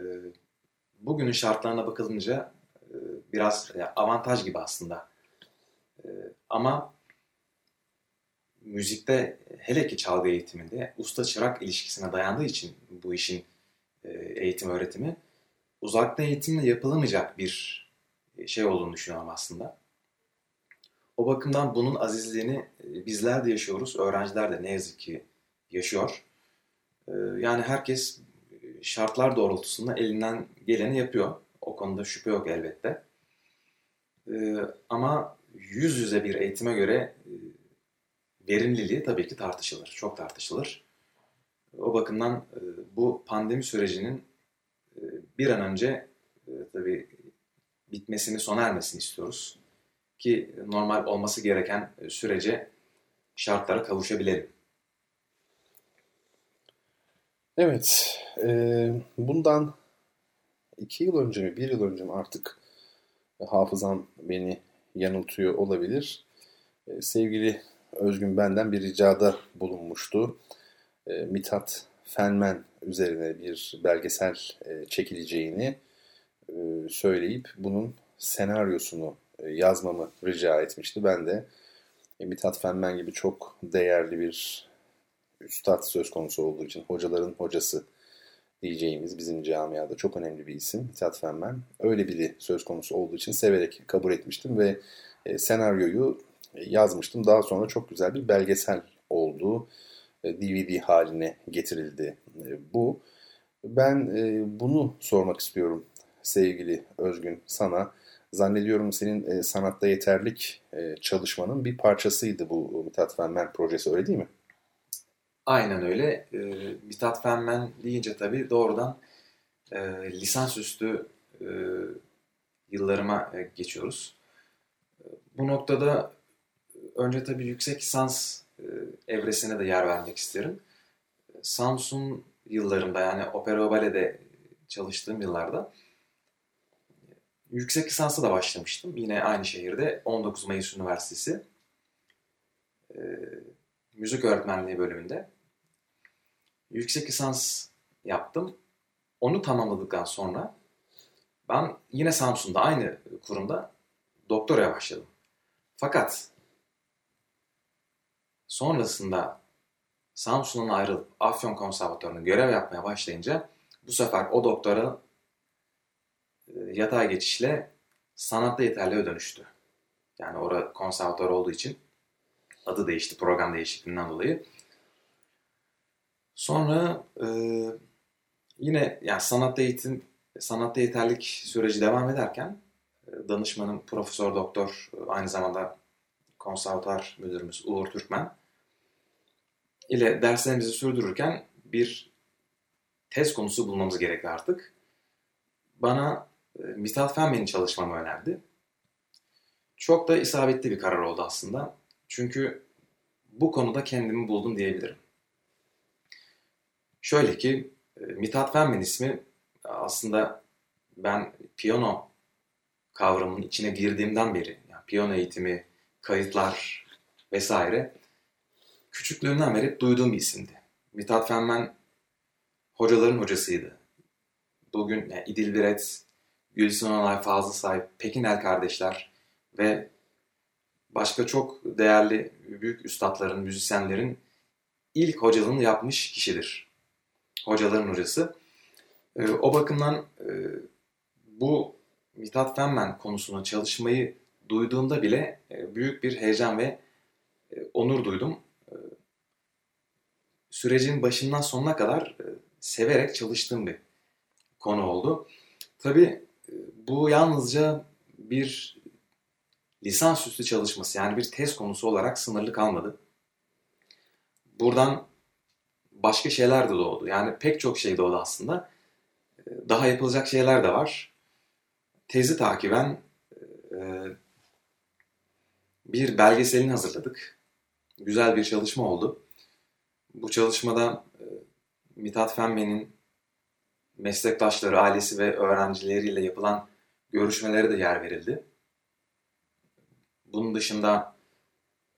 bugünün şartlarına bakılınca e, biraz avantaj gibi aslında. E, ama müzikte hele ki çalgı eğitiminde usta çırak ilişkisine dayandığı için bu işin e, eğitim öğretimi uzaktan eğitimle yapılamayacak bir şey olduğunu düşünüyorum aslında. O bakımdan bunun azizliğini bizler de yaşıyoruz, öğrenciler de ne yazık ki yaşıyor. Yani herkes şartlar doğrultusunda elinden geleni yapıyor. O konuda şüphe yok elbette. Ama yüz yüze bir eğitime göre verimliliği tabii ki tartışılır, çok tartışılır. O bakımdan bu pandemi sürecinin bir an önce tabii bitmesini, sona ermesini istiyoruz. Ki normal olması gereken sürece şartlara kavuşabilelim. Evet, e, bundan iki yıl önce mi, bir yıl önce mi artık hafızam beni yanıltıyor olabilir. E, sevgili Özgün benden bir ricada bulunmuştu. E, Mithat Fenmen üzerine bir belgesel e, çekileceğini e, söyleyip bunun senaryosunu e, yazmamı rica etmişti. Ben de e, Mithat Fenmen gibi çok değerli bir üstad söz konusu olduğu için hocaların hocası diyeceğimiz bizim camiada çok önemli bir isim Mithat Fenmen. Öyle biri söz konusu olduğu için severek kabul etmiştim ve e, senaryoyu yazmıştım. Daha sonra çok güzel bir belgesel oldu. DVD e, haline getirildi e, bu. Ben e, bunu sormak istiyorum sevgili Özgün sana. Zannediyorum senin sanatta yeterlik çalışmanın bir parçasıydı bu Mithat Fenmen projesi öyle değil mi? Aynen öyle. Mithat Fenmen deyince tabii doğrudan lisansüstü yıllarıma geçiyoruz. Bu noktada önce tabii yüksek lisans e, evresine de yer vermek isterim. Samsun yıllarımda yani opera balede çalıştığım yıllarda yüksek lisansa da başlamıştım. Yine aynı şehirde 19 Mayıs Üniversitesi e, müzik öğretmenliği bölümünde. Yüksek lisans yaptım. Onu tamamladıktan sonra ben yine Samsun'da aynı kurumda doktoraya başladım. Fakat Sonrasında Samsun'dan ayrılıp Afyon Konservatuvarı'nda görev yapmaya başlayınca bu sefer o doktora e, yatay geçişle sanatta yeterliğe dönüştü. Yani orada konservatuvar olduğu için adı değişti program değişikliğinden dolayı. Sonra e, yine yani sanatta eğitim, sanatta yeterlik süreci devam ederken e, danışmanım Profesör Doktor aynı zamanda konservatuar müdürümüz Uğur Türkmen ile derslerimizi sürdürürken bir tez konusu bulmamız gerekli artık. Bana e, Mithat Fenmen'i çalışmamı önerdi. Çok da isabetli bir karar oldu aslında. Çünkü bu konuda kendimi buldum diyebilirim. Şöyle ki e, Mithat Fenmen ismi aslında ben piyano kavramının içine girdiğimden beri, yani piyano eğitimi, kayıtlar vesaire küçüklüğümden beri duyduğum bir isimdi. Mithat Fenmen hocaların hocasıydı. Bugün yani İdil Biret, Gülsün Onay, Fazıl Say, Pekinel kardeşler ve başka çok değerli büyük üstadların, müzisyenlerin ilk hocalığını yapmış kişidir. Hocaların hocası. Ee, o bakımdan e, bu Mithat Fenmen konusuna çalışmayı duyduğumda bile e, büyük bir heyecan ve e, onur duydum sürecin başından sonuna kadar e, severek çalıştığım bir konu oldu. Tabii e, bu yalnızca bir lisansüstü çalışması yani bir tez konusu olarak sınırlı kalmadı. Buradan başka şeyler de doğdu. Yani pek çok şey doğdu aslında. E, daha yapılacak şeyler de var. Tezi takiben bir belgeselini hazırladık. Güzel bir çalışma oldu. Bu çalışmada e, Mithat Fenmen'in meslektaşları, ailesi ve öğrencileriyle yapılan görüşmelere de yer verildi. Bunun dışında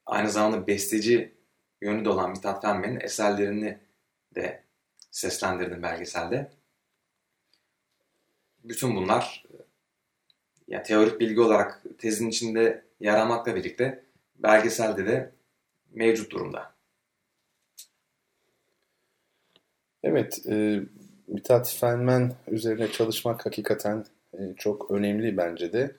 aynı zamanda besteci yönü de olan Mithat Fenmen'in eserlerini de seslendirdim belgeselde. Bütün bunlar e, yani teorik bilgi olarak tezin içinde yer almakla birlikte belgeselde de mevcut durumda. Evet, e, Mithat Fenmen üzerine çalışmak hakikaten e, çok önemli bence de.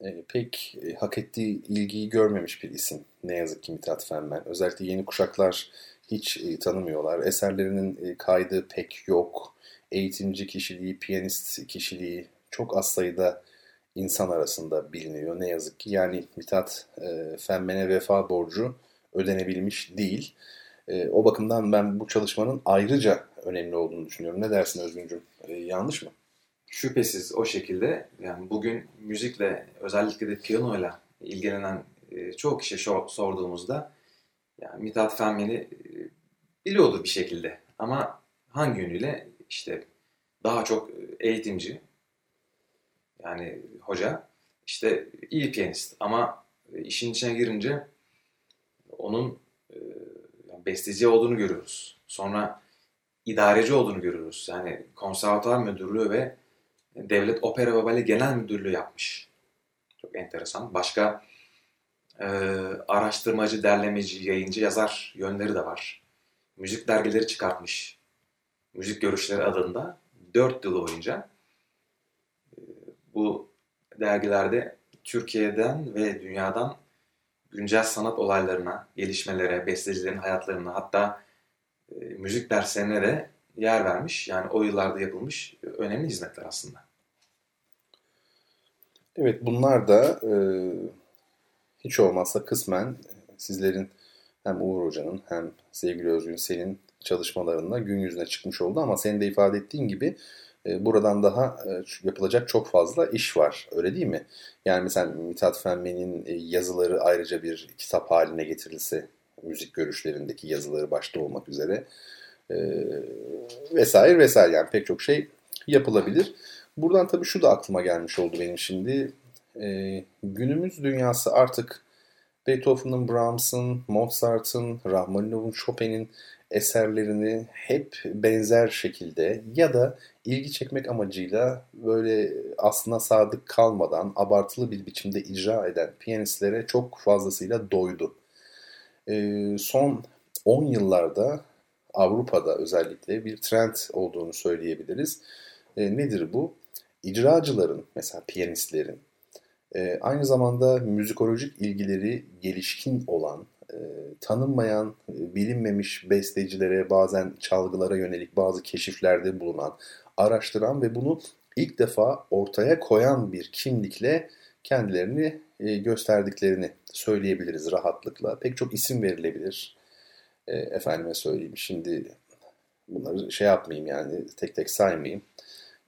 E, pek e, hak ettiği ilgiyi görmemiş bir isim ne yazık ki Mithat Fenmen. Özellikle yeni kuşaklar hiç e, tanımıyorlar. Eserlerinin e, kaydı pek yok. Eğitimci kişiliği, piyanist kişiliği çok az sayıda insan arasında biliniyor ne yazık ki. Yani Mithat e, Fenmen'e vefa borcu ödenebilmiş değil. E, o bakımdan ben bu çalışmanın ayrıca önemli olduğunu düşünüyorum. Ne dersin Özgüncüm? E, yanlış mı? Şüphesiz o şekilde. Yani bugün müzikle özellikle de piyanoyla ilgilenen e, çoğu kişi sorduğumuzda yani Mithat Fenmen'i e, biliyordur bir şekilde. Ama hangi yönüyle? işte daha çok eğitimci yani hoca işte iyi piyanist ama işin içine girince onun e, besteci olduğunu görüyoruz. Sonra idareci olduğunu görüyoruz. Yani konservatuar müdürlüğü ve Devlet Opera ve Bale Genel Müdürlüğü yapmış. Çok enteresan. Başka e, araştırmacı, derlemeci, yayıncı, yazar yönleri de var. Müzik dergileri çıkartmış. Müzik Görüşleri adında. Dört yıl boyunca e, bu dergilerde Türkiye'den ve dünyadan güncel sanat olaylarına, gelişmelere, bestecilerin hayatlarına hatta e, müzik derslerine de yer vermiş. Yani o yıllarda yapılmış önemli hizmetler aslında. Evet bunlar da e, hiç olmazsa kısmen sizlerin hem Uğur Hoca'nın hem sevgili Özgün senin çalışmalarında gün yüzüne çıkmış oldu ama senin de ifade ettiğin gibi e, buradan daha e, yapılacak çok fazla iş var. Öyle değil mi? Yani mesela Mithat Fenmen'in e, yazıları ayrıca bir kitap haline getirilse müzik görüşlerindeki yazıları başta olmak üzere vesaire vesaire yani pek çok şey yapılabilir. Buradan tabii şu da aklıma gelmiş oldu benim şimdi. Günümüz dünyası artık Beethoven'ın, Brahms'ın, Mozart'ın, Rahmaninov'un, Chopin'in eserlerini hep benzer şekilde ya da ilgi çekmek amacıyla böyle aslına sadık kalmadan abartılı bir biçimde icra eden piyanistlere çok fazlasıyla doydu. Ee, son 10 yıllarda Avrupa'da özellikle bir trend olduğunu söyleyebiliriz. E, nedir bu? İcracıların, mesela piyanistlerin, e, aynı zamanda müzikolojik ilgileri gelişkin olan e, tanınmayan, e, bilinmemiş bestecilere, bazen çalgılara yönelik bazı keşiflerde bulunan, araştıran ve bunu ilk defa ortaya koyan bir kimlikle kendilerini e, gösterdiklerini söyleyebiliriz rahatlıkla. Pek çok isim verilebilir. Efendime söyleyeyim şimdi bunları şey yapmayayım yani tek tek saymayayım.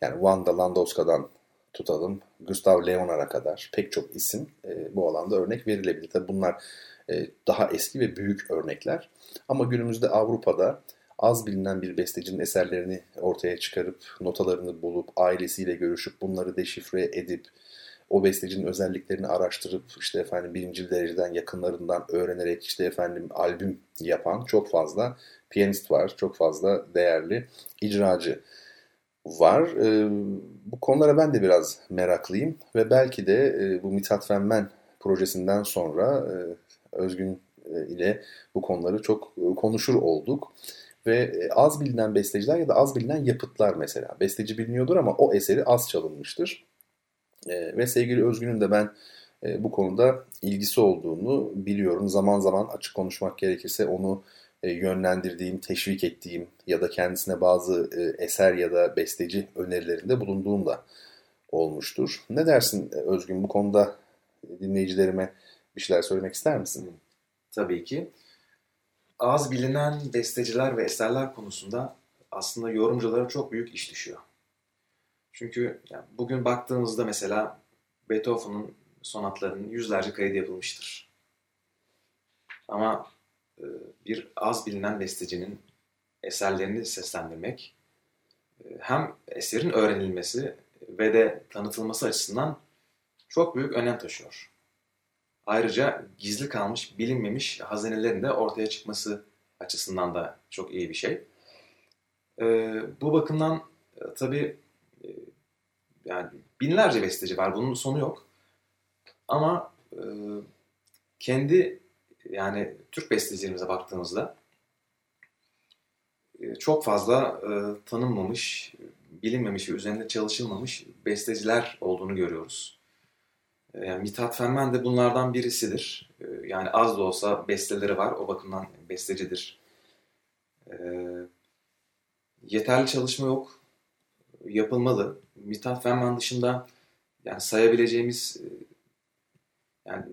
Yani Wanda Landowska'dan tutalım Gustav Leonard'a kadar pek çok isim bu alanda örnek verilebilir. Tabi bunlar e, daha eski ve büyük örnekler. Ama günümüzde Avrupa'da az bilinen bir bestecinin eserlerini ortaya çıkarıp notalarını bulup ailesiyle görüşüp bunları deşifre edip o bestecinin özelliklerini araştırıp işte efendim birinci dereceden yakınlarından öğrenerek işte efendim albüm yapan çok fazla piyanist var. Çok fazla değerli icracı var. E, bu konulara ben de biraz meraklıyım ve belki de e, bu Mithat Fenmen projesinden sonra e, Özgün e, ile bu konuları çok e, konuşur olduk. Ve e, az bilinen besteciler ya da az bilinen yapıtlar mesela. Besteci biliniyordur ama o eseri az çalınmıştır. Ve sevgili Özgün'ün de ben bu konuda ilgisi olduğunu biliyorum. Zaman zaman açık konuşmak gerekirse onu yönlendirdiğim, teşvik ettiğim ya da kendisine bazı eser ya da besteci önerilerinde bulunduğum da olmuştur. Ne dersin Özgün bu konuda dinleyicilerime bir şeyler söylemek ister misin? Tabii ki. Az bilinen besteciler ve eserler konusunda aslında yorumculara çok büyük iş düşüyor. Çünkü yani bugün baktığımızda mesela Beethoven'ın sonatlarının yüzlerce kaydı yapılmıştır. Ama e, bir az bilinen bestecinin eserlerini seslendirmek e, hem eserin öğrenilmesi ve de tanıtılması açısından çok büyük önem taşıyor. Ayrıca gizli kalmış, bilinmemiş hazinelerin de ortaya çıkması açısından da çok iyi bir şey. E, bu bakımdan e, tabii e, yani binlerce besteci var. Bunun sonu yok. Ama e, kendi yani Türk bestecilerimize baktığımızda e, çok fazla e, tanınmamış, bilinmemiş ve üzerinde çalışılmamış besteciler olduğunu görüyoruz. Ee, yani Mithat Fenmen de bunlardan birisidir. Ee, yani az da olsa besteleri var. O bakımdan bestecidir. Ee, yeterli çalışma yok. Yapılmalı. Mithat Fenmen dışında yani sayabileceğimiz e, yani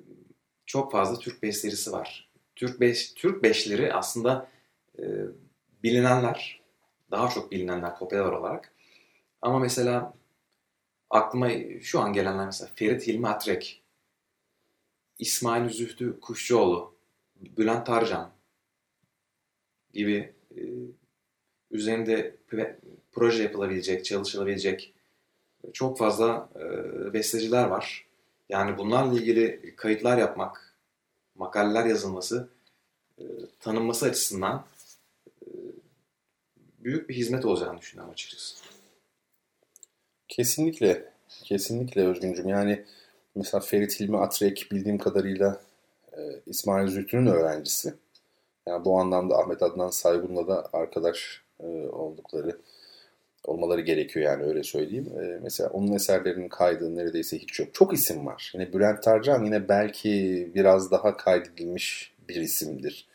çok fazla Türk bestecisi var. Türk beş, Türk beşleri aslında e, bilinenler, daha çok bilinenler popüler olarak. Ama mesela aklıma şu an gelenler mesela Ferit Hilmi Atrek, İsmail Zühtü Kuşçuoğlu, Bülent Tarcan gibi e, üzerinde proje yapılabilecek, çalışılabilecek çok fazla e, besteciler var. Yani bunlarla ilgili kayıtlar yapmak, makaleler yazılması, e, tanınması açısından e, büyük bir hizmet olacağını düşünüyorum açıkçası. Kesinlikle, kesinlikle Özgüncüm. Yani mesela Ferit Hilmi Atrek bildiğim kadarıyla e, İsmail Zühtü'nün öğrencisi. Yani bu anlamda Ahmet Adnan Saygun'la da arkadaş e, oldukları olmaları gerekiyor yani öyle söyleyeyim. E, mesela onun eserlerinin kaydı neredeyse hiç yok. Çok isim var. Yine Bülent Tarcan yine belki biraz daha kaydedilmiş bir isimdir.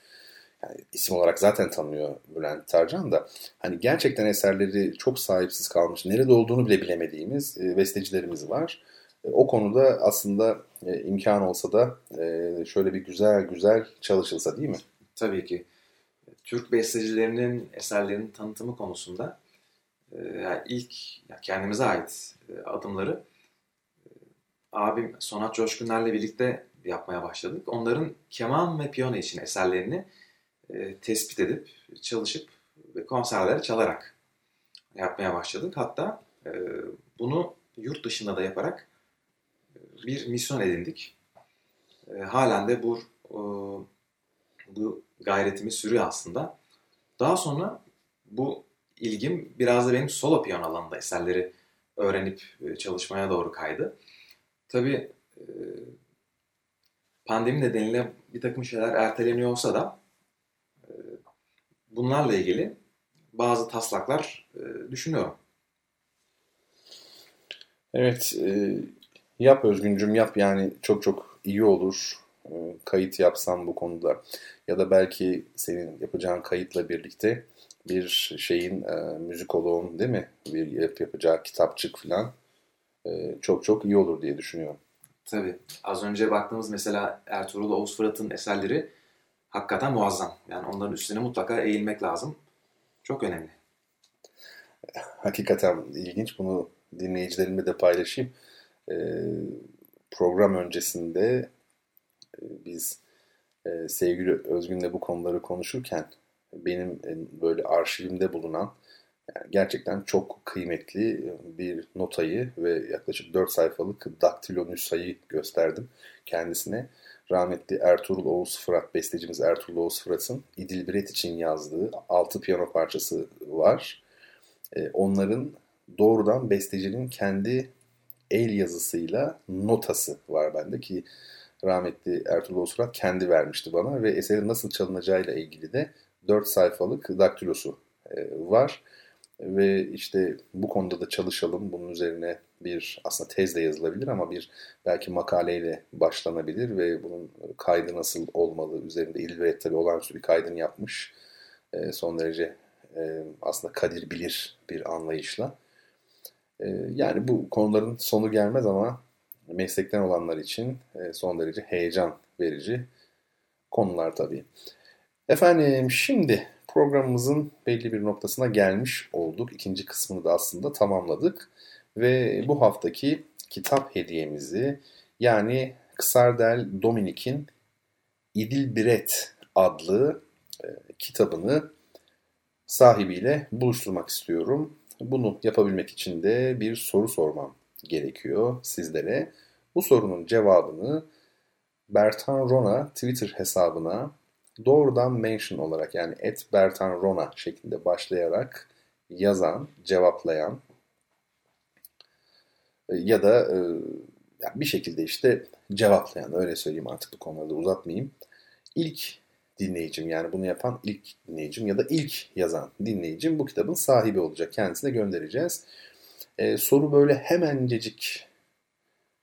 Yani isim olarak zaten tanıyor Bülent Tarcan da. Hani gerçekten eserleri çok sahipsiz kalmış, nerede olduğunu bile bilemediğimiz e, bestecilerimiz var. E, o konuda aslında e, imkan olsa da e, şöyle bir güzel güzel çalışılsa değil mi? Tabii ki. Türk bestecilerinin eserlerinin tanıtımı konusunda e, yani ilk yani kendimize ait e, adımları e, abim Sonat Coşkunlar'la birlikte yapmaya başladık. Onların keman ve piyano için eserlerini e, tespit edip çalışıp ve konserleri çalarak yapmaya başladık. Hatta e, bunu yurt dışında da yaparak e, bir misyon edindik. Halen de bu bu gayretimiz sürüyor aslında. Daha sonra bu ilgim biraz da benim solo piyano alanında eserleri öğrenip çalışmaya doğru kaydı. Tabii pandemi nedeniyle bir takım şeyler erteleniyor olsa da bunlarla ilgili bazı taslaklar düşünüyorum. Evet, yap Özgüncüm yap yani çok çok iyi olur kayıt yapsam bu konuda ya da belki senin yapacağın kayıtla birlikte bir şeyin e, müzikoloğun değil mi bir yap yapacağı kitapçık falan e, çok çok iyi olur diye düşünüyorum. Tabii. Az önce baktığımız mesela Ertuğrul Oğuz Fırat'ın eserleri hakikaten muazzam. Yani onların üstüne mutlaka eğilmek lazım. Çok önemli. Hakikaten ilginç. Bunu dinleyicilerimle de paylaşayım. Ee, program öncesinde e, biz e, sevgili Özgün'le bu konuları konuşurken benim böyle arşivimde bulunan yani gerçekten çok kıymetli bir notayı ve yaklaşık 4 sayfalık daktilo nüshayı gösterdim kendisine. Rahmetli Ertuğrul Oğuz Fırat, bestecimiz Ertuğrul Oğuz Fırat'ın İdil Biret için yazdığı 6 piyano parçası var. E, onların doğrudan bestecinin kendi el yazısıyla notası var bende ki rahmetli Ertuğrul Oğuz Fırat kendi vermişti bana ve eserin nasıl çalınacağıyla ilgili de 4 sayfalık daktilosu e, var. Ve işte bu konuda da çalışalım. Bunun üzerine bir aslında tez de yazılabilir ama bir belki makaleyle başlanabilir ve bunun kaydı nasıl olmalı üzerinde İlvet tabii olağanüstü bir kaydını yapmış. E, son derece e, aslında kadir bilir bir anlayışla. Yani bu konuların sonu gelmez ama meslekten olanlar için son derece heyecan verici konular tabii. Efendim şimdi programımızın belli bir noktasına gelmiş olduk. İkinci kısmını da aslında tamamladık. Ve bu haftaki kitap hediyemizi yani Kısardel Dominik'in İdil Biret adlı e, kitabını sahibiyle buluşturmak istiyorum. Bunu yapabilmek için de bir soru sormam gerekiyor sizlere. Bu sorunun cevabını Bertan Rona Twitter hesabına doğrudan mention olarak yani et Bertan Rona şeklinde başlayarak yazan, cevaplayan ya da e, bir şekilde işte cevaplayan öyle söyleyeyim artık bu konuda uzatmayayım. İlk dinleyicim yani bunu yapan ilk dinleyicim ya da ilk yazan dinleyicim bu kitabın sahibi olacak. Kendisine göndereceğiz. Ee, soru böyle hemencecik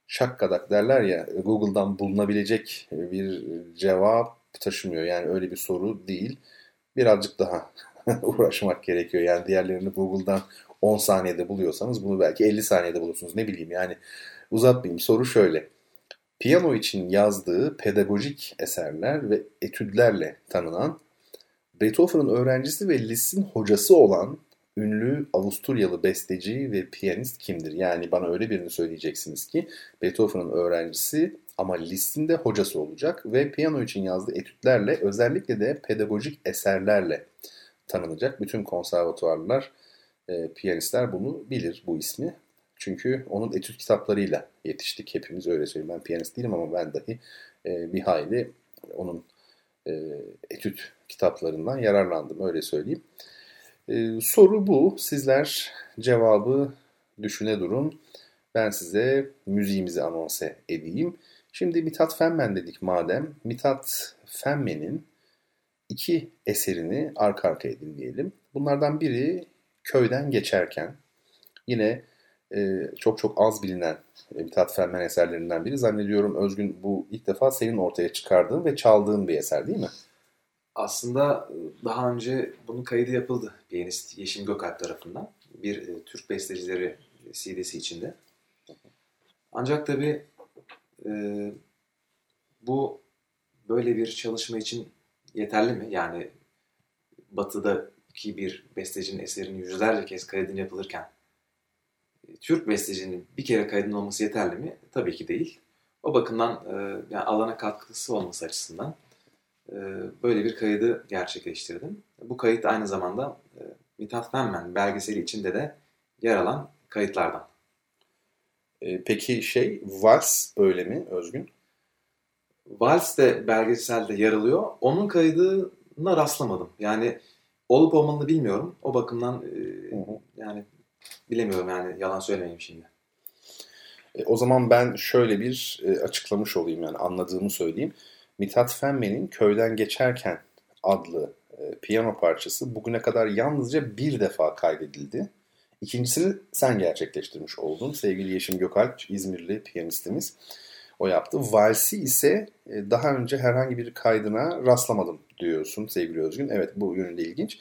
şakkadak derler ya Google'dan bulunabilecek bir cevap taşımıyor. Yani öyle bir soru değil. Birazcık daha uğraşmak gerekiyor. Yani diğerlerini Google'dan 10 saniyede buluyorsanız bunu belki 50 saniyede bulursunuz. Ne bileyim yani uzatmayayım. Soru şöyle. Piyano için yazdığı pedagojik eserler ve etüdlerle tanınan Beethoven'ın öğrencisi ve Liszt'in hocası olan ünlü Avusturyalı besteci ve piyanist kimdir? Yani bana öyle birini söyleyeceksiniz ki Beethoven'ın öğrencisi ama Liszt'in de hocası olacak ve piyano için yazdığı etütlerle özellikle de pedagojik eserlerle tanınacak. Bütün konservatuarlar, e, piyanistler bunu bilir bu ismi. Çünkü onun etüt kitaplarıyla yetiştik. Hepimiz öyle söyleyeyim. Ben piyanist değilim ama ben dahi e, bir hayli onun e, etüt kitaplarından yararlandım öyle söyleyeyim. E, soru bu. Sizler cevabı düşüne durun. Ben size müziğimizi anonse edeyim. Şimdi Mithat Fenmen dedik madem. Mithat Fenmen'in iki eserini arka arkaya dinleyelim. Bunlardan biri Köyden Geçerken. Yine e, çok çok az bilinen Mithat Fenmen eserlerinden biri. Zannediyorum Özgün bu ilk defa senin ortaya çıkardığın ve çaldığın bir eser değil mi? Aslında e, daha önce bunun kaydı yapıldı piyanist Yeşim Gökalp tarafından. Bir e, Türk bestecileri CD'si içinde. Ancak tabii e, bu böyle bir çalışma için yeterli mi? Yani batıdaki bir bestecinin eserini yüzlerce kez kaydını yapılırken e, Türk bestecinin bir kere kaydının olması yeterli mi? Tabii ki değil. O bakımdan e, yani alana katkısı olması açısından e, böyle bir kaydı gerçekleştirdim. Bu kayıt aynı zamanda Mithat Fenmen belgeseli içinde de yer alan kayıtlardan. Peki şey Vals öyle mi Özgün? Vals de belgeselde yer alıyor. Onun kaydına rastlamadım. Yani olup olmadığını bilmiyorum. O bakımdan e, yani bilemiyorum yani yalan söylemeyeyim şimdi. E, o zaman ben şöyle bir e, açıklamış olayım yani anladığımı söyleyeyim. Mithat Fenmen'in Köyden Geçerken adlı e, piyano parçası bugüne kadar yalnızca bir defa kaydedildi. İkincisini sen gerçekleştirmiş oldun. Sevgili Yeşim Gökalp, İzmirli piyanistimiz. O yaptı. Valsi ise e, daha önce herhangi bir kaydına rastlamadım diyorsun sevgili Özgün. Evet bu yönünde ilginç.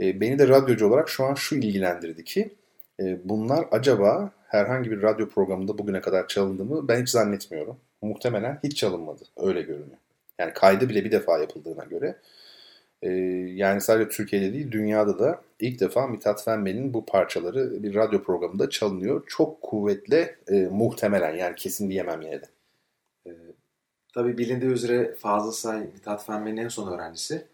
E, beni de radyocu olarak şu an şu ilgilendirdi ki e, bunlar acaba herhangi bir radyo programında bugüne kadar çalındı mı ben hiç zannetmiyorum. Muhtemelen hiç çalınmadı. Öyle görünüyor. Yani kaydı bile bir defa yapıldığına göre. Yani sadece Türkiye'de değil dünyada da ilk defa Mithat Fenmen'in bu parçaları bir radyo programında çalınıyor. Çok kuvvetle muhtemelen yani kesin diyemem yine de. Tabii bilindiği üzere Fazıl Say Mithat Fenmen'in en son öğrencisi.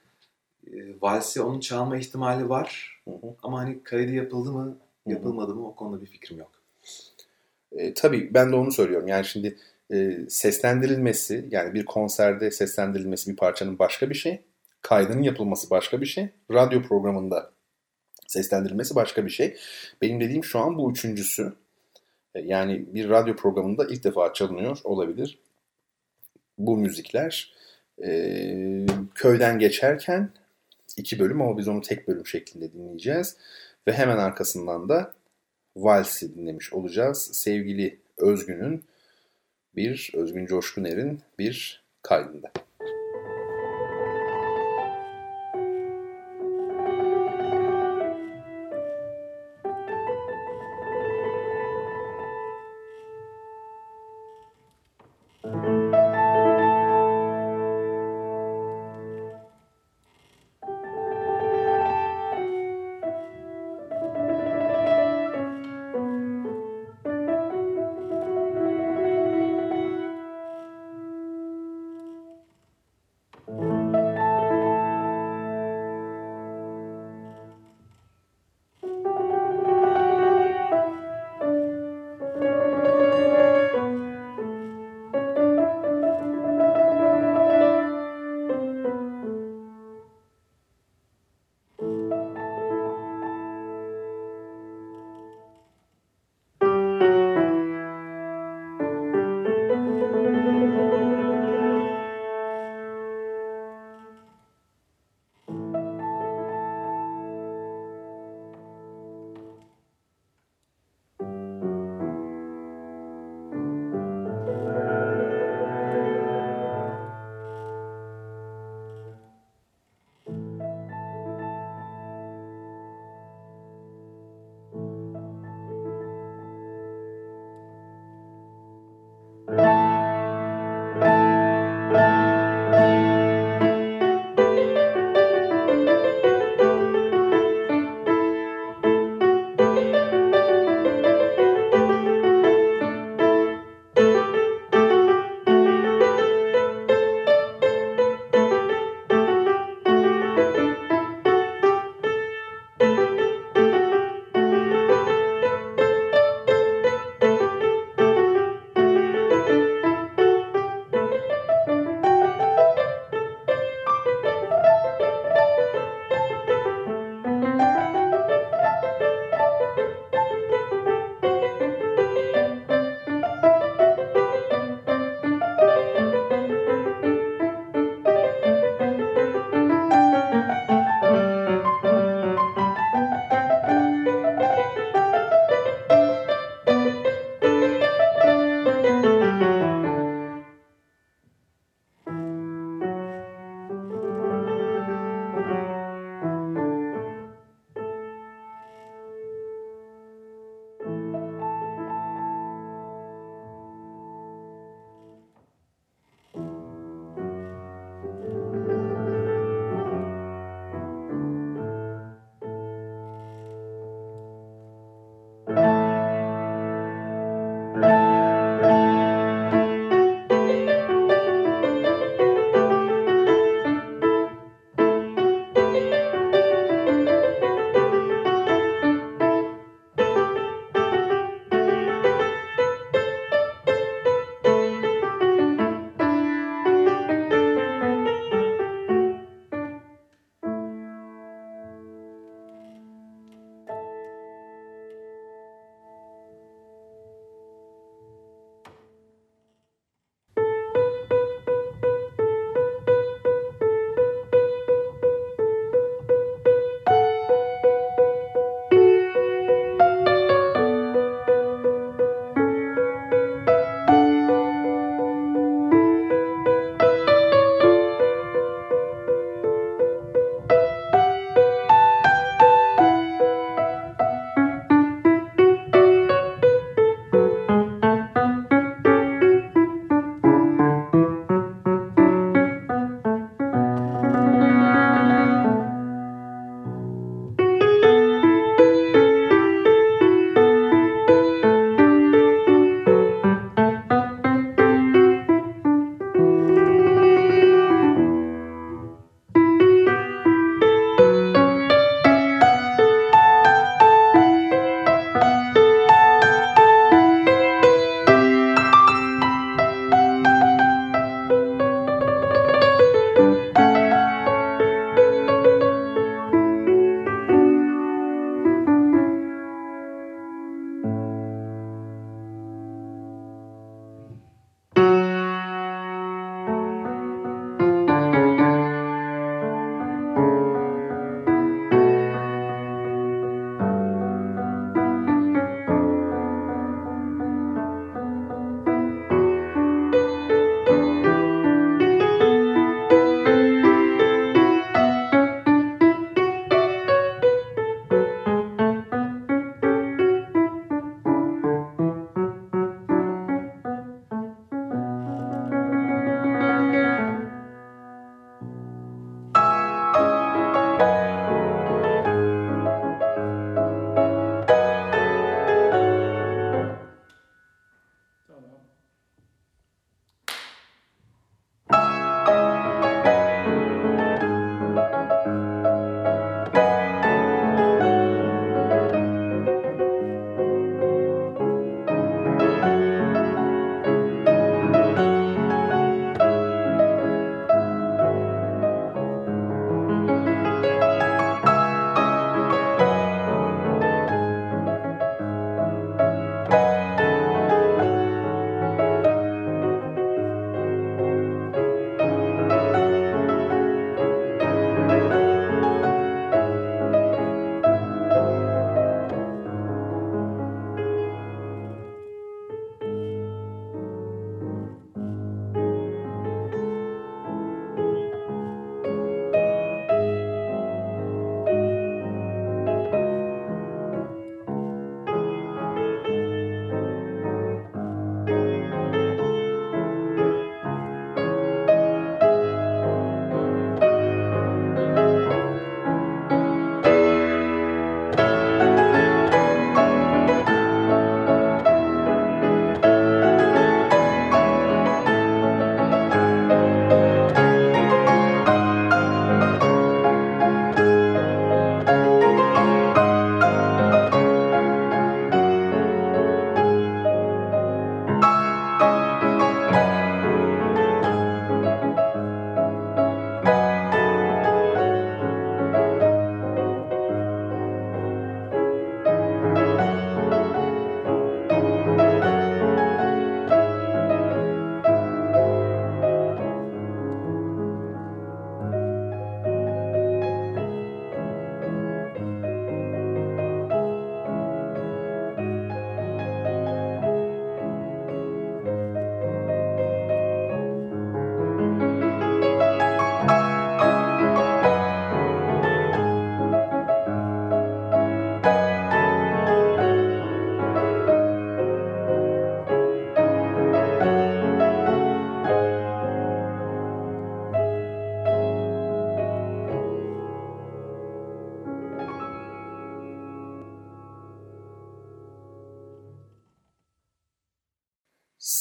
E, valsi onun çalma ihtimali var. Hı hı. Ama hani kaydı yapıldı mı, yapılmadı mı o konuda bir fikrim yok. E, tabii ben de onu söylüyorum. Yani şimdi e, seslendirilmesi yani bir konserde seslendirilmesi bir parçanın başka bir şey. Kaydının yapılması başka bir şey. Radyo programında seslendirilmesi başka bir şey. Benim dediğim şu an bu üçüncüsü. E, yani bir radyo programında ilk defa çalınıyor olabilir bu müzikler e, köyden geçerken iki bölüm ama biz onu tek bölüm şeklinde dinleyeceğiz. Ve hemen arkasından da Vals'i dinlemiş olacağız. Sevgili Özgün'ün bir, Özgün Coşkuner'in bir kaydında.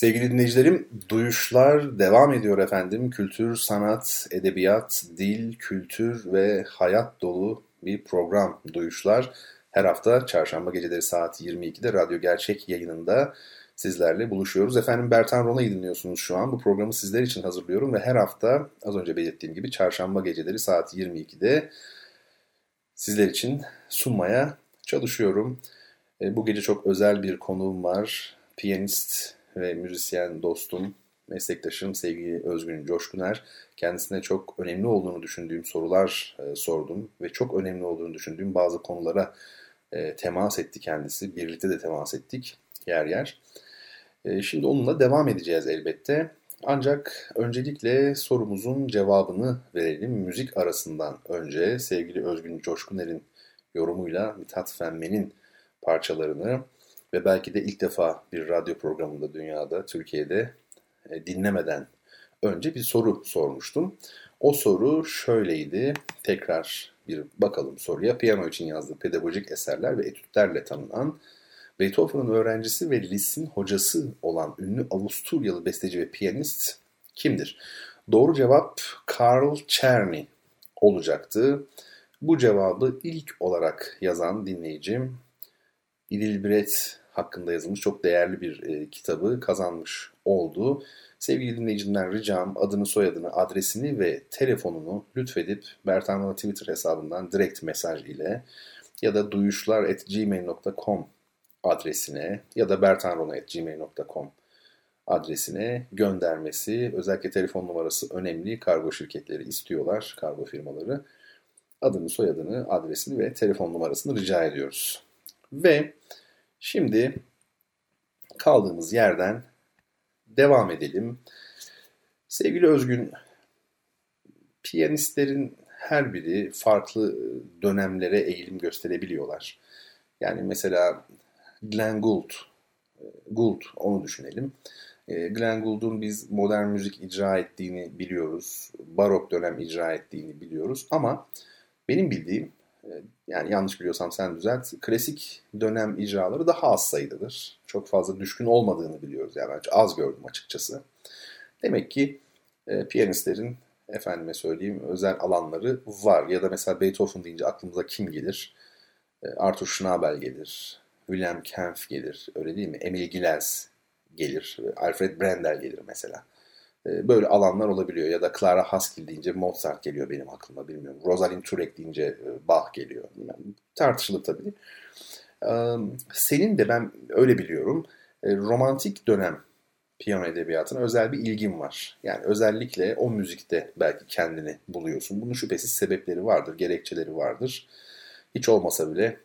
Sevgili dinleyicilerim, duyuşlar devam ediyor efendim. Kültür, sanat, edebiyat, dil, kültür ve hayat dolu bir program duyuşlar. Her hafta çarşamba geceleri saat 22'de Radyo Gerçek yayınında sizlerle buluşuyoruz. Efendim Bertan Rona'yı dinliyorsunuz şu an. Bu programı sizler için hazırlıyorum ve her hafta az önce belirttiğim gibi çarşamba geceleri saat 22'de sizler için sunmaya çalışıyorum. E, bu gece çok özel bir konuğum var. Piyanist ve müzisyen dostum, meslektaşım sevgili Özgün Coşkuner. Kendisine çok önemli olduğunu düşündüğüm sorular e, sordum ve çok önemli olduğunu düşündüğüm bazı konulara e, temas etti kendisi. Birlikte de temas ettik yer yer. E, şimdi onunla devam edeceğiz elbette. Ancak öncelikle sorumuzun cevabını verelim. Müzik arasından önce sevgili Özgün Coşkuner'in yorumuyla Mithat Fenmen'in parçalarını ve belki de ilk defa bir radyo programında dünyada, Türkiye'de e, dinlemeden önce bir soru sormuştum. O soru şöyleydi. Tekrar bir bakalım soruya. Piyano için yazdığı pedagojik eserler ve etütlerle tanınan Beethoven'ın öğrencisi ve Liszt'in hocası olan ünlü Avusturyalı besteci ve piyanist kimdir? Doğru cevap Karl Czerny olacaktı. Bu cevabı ilk olarak yazan dinleyicim İdilbret hakkında yazılmış çok değerli bir e, kitabı kazanmış oldu. Sevgili dinleyicimden ricam adını, soyadını, adresini ve telefonunu lütfedip Bertan Twitter hesabından direkt mesaj ile ya da duyuşlar.gmail.com adresine ya da bertanrona.gmail.com adresine göndermesi, özellikle telefon numarası önemli. Kargo şirketleri istiyorlar, kargo firmaları. Adını, soyadını, adresini ve telefon numarasını rica ediyoruz. Ve şimdi kaldığımız yerden devam edelim. Sevgili Özgün, piyanistlerin her biri farklı dönemlere eğilim gösterebiliyorlar. Yani mesela Glenn Gould, Gould onu düşünelim. E, Glenn Gould'un biz modern müzik icra ettiğini biliyoruz. Barok dönem icra ettiğini biliyoruz. Ama benim bildiğim ee, yani yanlış biliyorsam sen düzelt. Klasik dönem icraları daha az sayıdadır. Çok fazla düşkün olmadığını biliyoruz. Yani az gördüm açıkçası. Demek ki e, piyanistlerin efendime söyleyeyim özel alanları var. Ya da mesela Beethoven deyince aklımıza kim gelir? E, Arthur Schnabel gelir. William Kempf gelir. Öyle değil mi? Emil Gilels gelir. Alfred Brendel gelir mesela. E, böyle alanlar olabiliyor. Ya da Clara Haskell deyince Mozart geliyor benim aklıma bilmiyorum. Rosalind Turek deyince e, Bach geliyor. Yani tartışılır tabii. E, senin de ben öyle biliyorum. Romantik dönem piyano edebiyatına özel bir ilgin var. Yani özellikle o müzikte belki kendini buluyorsun. Bunun şüphesiz sebepleri vardır, gerekçeleri vardır. Hiç olmasa bile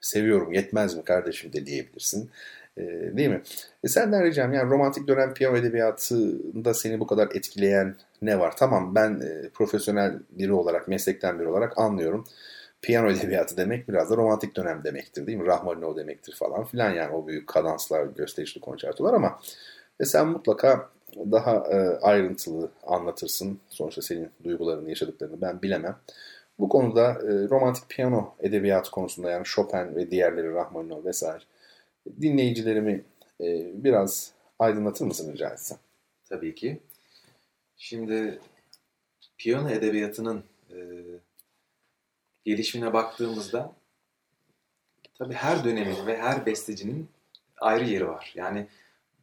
seviyorum yetmez mi kardeşim de diyebilirsin. E, değil mi? E senden ricam yani romantik dönem piyano edebiyatında seni bu kadar etkileyen ne var? Tamam ben e, profesyonel biri olarak, meslekten biri olarak anlıyorum. Piyano edebiyatı demek biraz da romantik dönem demektir değil mi? Rahmaninov demektir falan filan yani o büyük kadanslar, gösterişli konçertolar ama e, sen mutlaka daha e, ayrıntılı anlatırsın. Sonuçta senin duygularını, yaşadıklarını ben bilemem. Bu konuda e, romantik piyano edebiyatı konusunda yani Chopin ve diğerleri Rahmaninov vesaire dinleyicilerimi e, biraz aydınlatır mısın rica etsem? Tabii ki. Şimdi piyano edebiyatının e, gelişimine baktığımızda tabii her dönemin ve her bestecinin ayrı yeri var. Yani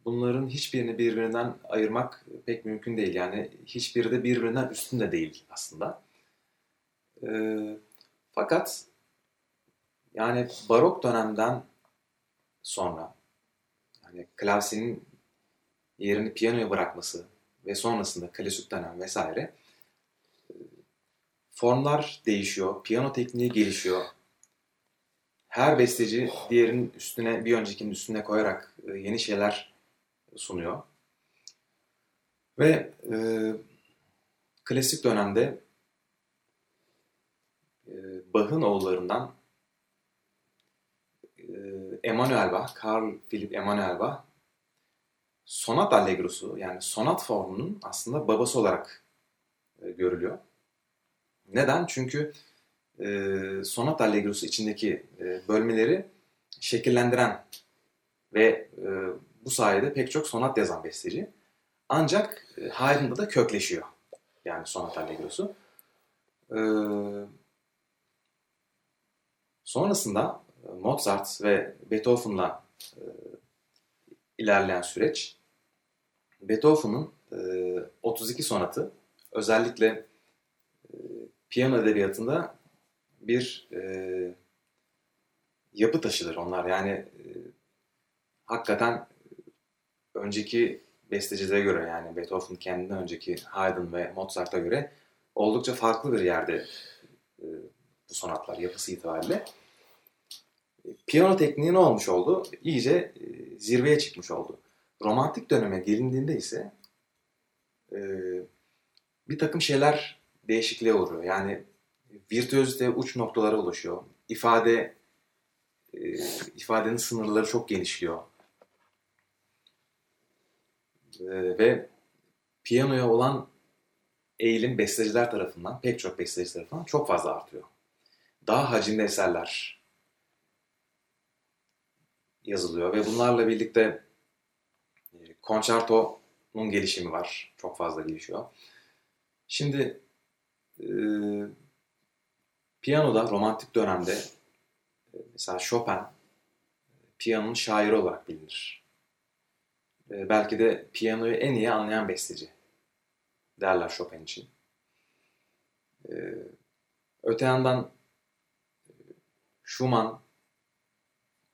bunların hiçbirini birbirinden ayırmak pek mümkün değil. Yani hiçbiri de birbirinden üstünde değil aslında. E, fakat yani barok dönemden sonra yani klavyenin yerini piyanoya bırakması ve sonrasında klasik dönem vesaire e, formlar değişiyor, piyano tekniği gelişiyor. Her besteci diğerinin üstüne, bir öncekinin üstüne koyarak e, yeni şeyler sunuyor. Ve e, klasik dönemde e, Bach'ın oğullarından Emanuel Bach, Karl Philipp Emanuel Bach sonat allegrosu yani sonat formunun aslında babası olarak e, görülüyor. Neden? Çünkü e, sonat allegrosu içindeki e, bölmeleri şekillendiren ve e, bu sayede pek çok sonat yazan besteci. Ancak e, Haydn'da da kökleşiyor. Yani sonat allegrosu. Ee, sonrasında e, Mozart ve Beethoven'la e, ilerleyen süreç Beethoven'ın e, 32 sonatı özellikle e, piyano edebiyatında bir e, yapı taşıdır onlar. Yani e, hakikaten önceki bestecilere göre yani Beethoven kendinden önceki Haydn ve Mozart'a göre oldukça farklı bir yerde e, bu sonatlar yapısı itibariyle. Piyano tekniği ne olmuş oldu? İyice e, zirveye çıkmış oldu. Romantik döneme gelindiğinde ise e, bir takım şeyler değişikliğe uğruyor. Yani virtüözite uç noktalara ulaşıyor. İfade e, ifadenin sınırları çok genişliyor. E, ve piyanoya olan eğilim besteciler tarafından, pek çok besteci tarafından çok fazla artıyor. Daha hacimli eserler yazılıyor ve bunlarla birlikte e, konçertonun gelişimi var. Çok fazla gelişiyor. Şimdi e, piyanoda romantik dönemde e, mesela Chopin piyanonun şairi olarak bilinir. E, belki de piyanoyu en iyi anlayan besteci derler Chopin için. E, öte yandan e, Schumann,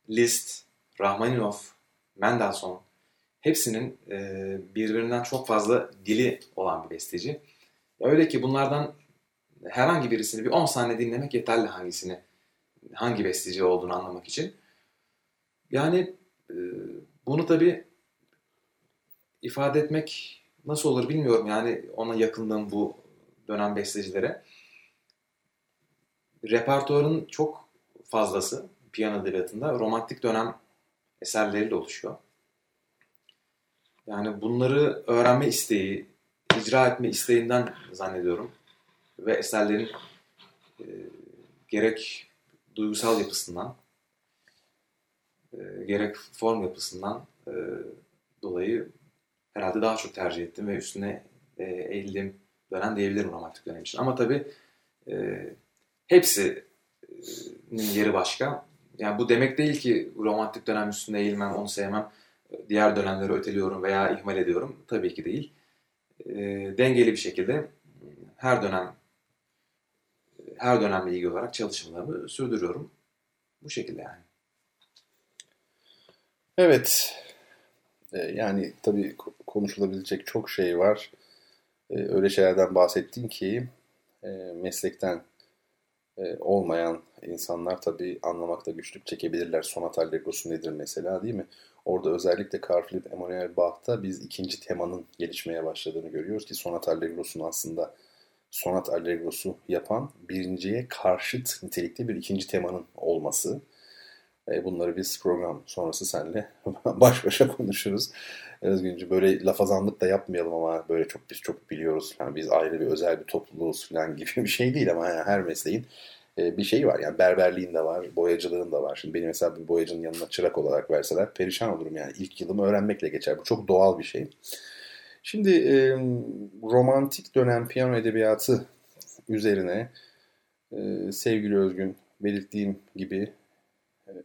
Liszt, Rachmaninov, Mendelssohn hepsinin e, birbirinden çok fazla dili olan bir besteci. Öyle ki bunlardan herhangi birisini bir 10 saniye dinlemek yeterli hangisini, hangi besteci olduğunu anlamak için. Yani e, bunu tabii ifade etmek nasıl olur bilmiyorum. Yani ona yakınlığım bu dönem bestecilere. Repertuarın çok fazlası piyano edebiyatında romantik dönem eserleriyle oluşuyor. Yani bunları öğrenme isteği, icra etme isteğinden zannediyorum. Ve eserlerin e, gerek duygusal yapısından, e, gerek form yapısından e, dolayı herhalde daha çok tercih ettim ve üstüne e, eğildiğim dönem diyebilirim romantik dönem için. Ama tabii e, hepsinin yeri başka. Yani bu demek değil ki romantik dönem üstüne eğilmem, onu sevmem, diğer dönemleri öteliyorum veya ihmal ediyorum. Tabii ki değil. E, dengeli bir şekilde her dönem her dönemle ilgili olarak çalışmalarımı sürdürüyorum. Bu şekilde yani. Evet. Ee, yani tabii konuşulabilecek çok şey var. Ee, öyle şeylerden bahsettin ki e, meslekten e, olmayan insanlar tabii anlamakta güçlük çekebilirler. Sonat Allegrosu nedir mesela değil mi? Orada özellikle Carl Philipp Emanuel Bach'ta biz ikinci temanın gelişmeye başladığını görüyoruz ki Sonat Allegrosu'nun aslında Sonat Allegrosu yapan birinciye karşıt nitelikte bir ikinci temanın olması. E, bunları biz program sonrası seninle baş başa konuşuruz. Özgünce böyle lafazanlık da yapmayalım ama böyle çok biz çok biliyoruz. Yani biz ayrı bir özel bir topluluğuz falan gibi bir şey değil ama yani her mesleğin e, bir şeyi var. Yani berberliğin de var, boyacılığın da var. Şimdi beni mesela bir boyacının yanına çırak olarak verseler perişan olurum yani. ilk yılımı öğrenmekle geçer. Bu çok doğal bir şey. Şimdi romantik dönem piyano edebiyatı üzerine sevgili Özgün belirttiğim gibi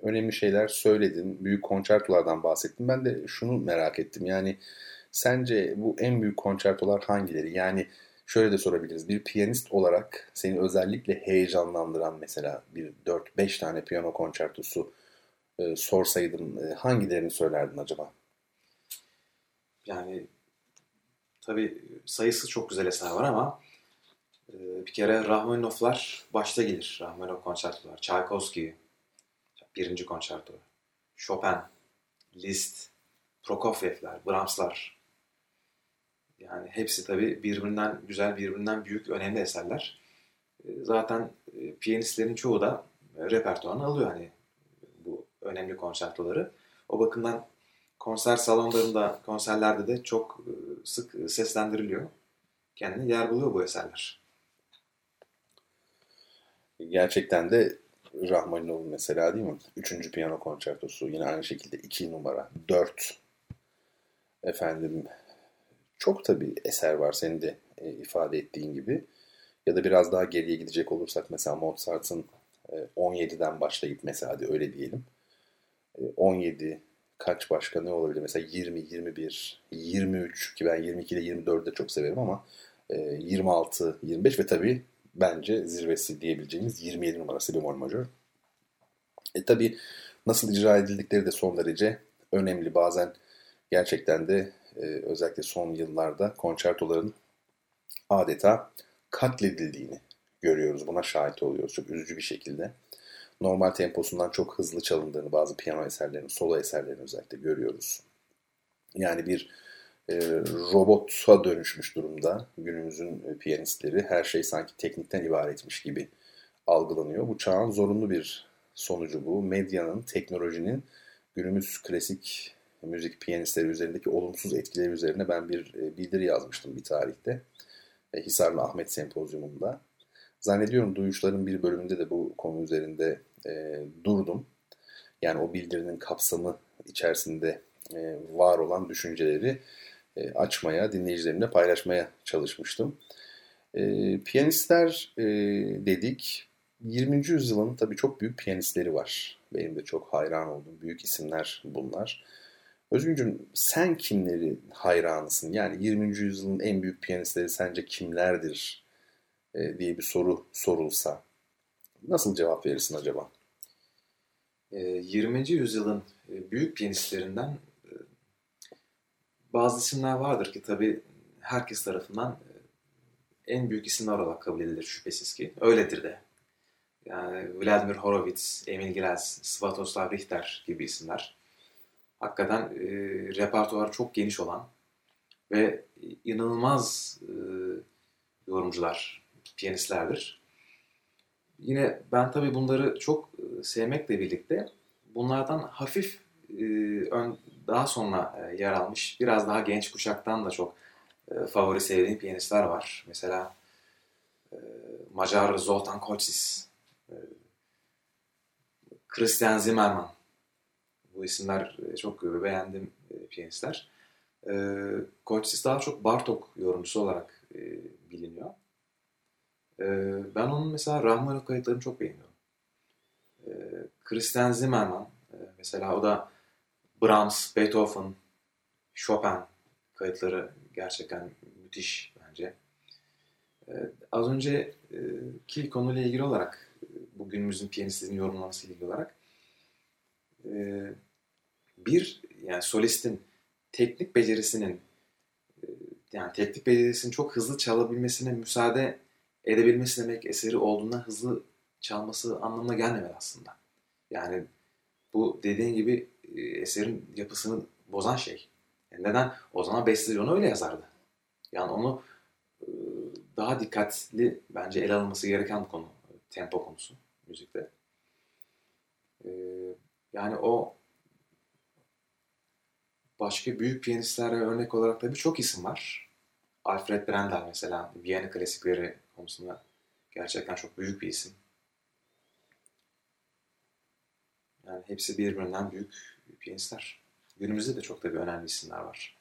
önemli şeyler söyledin. Büyük konçertolardan bahsettin. Ben de şunu merak ettim. Yani sence bu en büyük konçertolar hangileri? Yani şöyle de sorabiliriz. Bir piyanist olarak seni özellikle heyecanlandıran mesela bir 4-5 tane piyano konçertosu e, sorsaydın e, hangilerini söylerdin acaba? Yani tabii sayısı çok güzel eser var ama e, bir kere Rahmaninovlar başta gelir. Rahmaninov konçertolar. Tchaikovsky, birinci konçerto. Chopin, Liszt, Prokofiev'ler, Brahms'lar. Yani hepsi tabii birbirinden güzel, birbirinden büyük, önemli eserler. E, zaten e, piyanistlerin çoğu da repertuarını alıyor hani bu önemli konçertoları. O bakımdan konser salonlarında, konserlerde de çok e, sık seslendiriliyor. Kendine yer buluyor bu eserler. Gerçekten de Rahmaninov'un mesela değil mi? Üçüncü piyano konçertosu yine aynı şekilde iki numara. Dört efendim çok tabii eser var senin de e, ifade ettiğin gibi. Ya da biraz daha geriye gidecek olursak mesela Mozart'ın e, 17'den başlayıp mesela hadi öyle diyelim. E, 17 kaç başka ne olabilir? Mesela 20, 21, 23 ki ben 22 ile 24'ü de çok severim ama e, 26, 25 ve tabii bence zirvesi diyebileceğimiz 27 numarası bemol majör. E tabii nasıl icra edildikleri de son derece önemli. Bazen gerçekten de e, özellikle son yıllarda konçertoların adeta katledildiğini görüyoruz. Buna şahit oluyoruz çok üzücü bir şekilde. Normal temposundan çok hızlı çalındığını bazı piyano eserlerinin, solo eserlerinin özellikle görüyoruz. Yani bir e, robota dönüşmüş durumda günümüzün e, piyanistleri. Her şey sanki teknikten ibaretmiş gibi algılanıyor. Bu çağın zorunlu bir sonucu bu. Medyanın, teknolojinin günümüz klasik müzik piyanistleri üzerindeki olumsuz etkileri üzerine ben bir e, bildiri yazmıştım bir tarihte. E, Hisarlı Ahmet Sempozyumunda. Zannediyorum duyuşların bir bölümünde de bu konu üzerinde e, durdum. Yani o bildirinin kapsamı içerisinde e, var olan düşünceleri e, açmaya, dinleyicilerimle paylaşmaya çalışmıştım. E, piyanistler e, dedik. 20. yüzyılın tabii çok büyük piyanistleri var. Benim de çok hayran olduğum büyük isimler bunlar. Özgüncüm sen kimleri hayranısın? Yani 20. yüzyılın en büyük piyanistleri sence kimlerdir e, diye bir soru sorulsa nasıl cevap verirsin acaba? 20. E, yüzyılın e, büyük piyanistlerinden bazı isimler vardır ki tabii herkes tarafından en büyük isimler olarak kabul edilir şüphesiz ki. Öyledir de. Yani Vladimir Horowitz, Emil Gilels, Svatoslav Richter gibi isimler hakikaten e, repertuarı çok geniş olan ve inanılmaz e, yorumcular, piyanistlerdir. Yine ben tabii bunları çok e, sevmekle birlikte bunlardan hafif e, ön, daha sonra e, yer almış, biraz daha genç kuşaktan da çok e, favori sevdiğim piyanistler var. Mesela e, Macar Zoltan Kocsis, e, Christian Zimmermann, bu isimler çok beğendim e, piyanistler. Koçsis daha çok Bartok yorumcusu olarak biliniyor. Ben onun mesela Rahmaninoff kayıtlarını çok beğeniyorum. E, Christian Zimmermann mesela o da Brahms, Beethoven, Chopin kayıtları gerçekten müthiş bence. E, az önceki konuyla ilgili olarak bugünümüzün piyanistlerin yorumlaması ilgili olarak e, bir yani solistin teknik becerisinin e, yani teknik becerisinin çok hızlı çalabilmesine müsaade edebilmesi demek eseri olduğundan hızlı çalması anlamına gelmemeli aslında. Yani bu dediğin gibi e, eserin yapısını bozan şey. Yani neden? O zaman besteci onu öyle yazardı. Yani onu e, daha dikkatli bence ele alınması gereken konu. Tempo konusu müzikte. Yani o başka büyük piyanistlere örnek olarak da birçok isim var. Alfred Brendel mesela Viyana klasikleri konusunda gerçekten çok büyük bir isim. Yani hepsi birbirinden büyük piyanistler. Günümüzde de çok da bir önemli isimler var.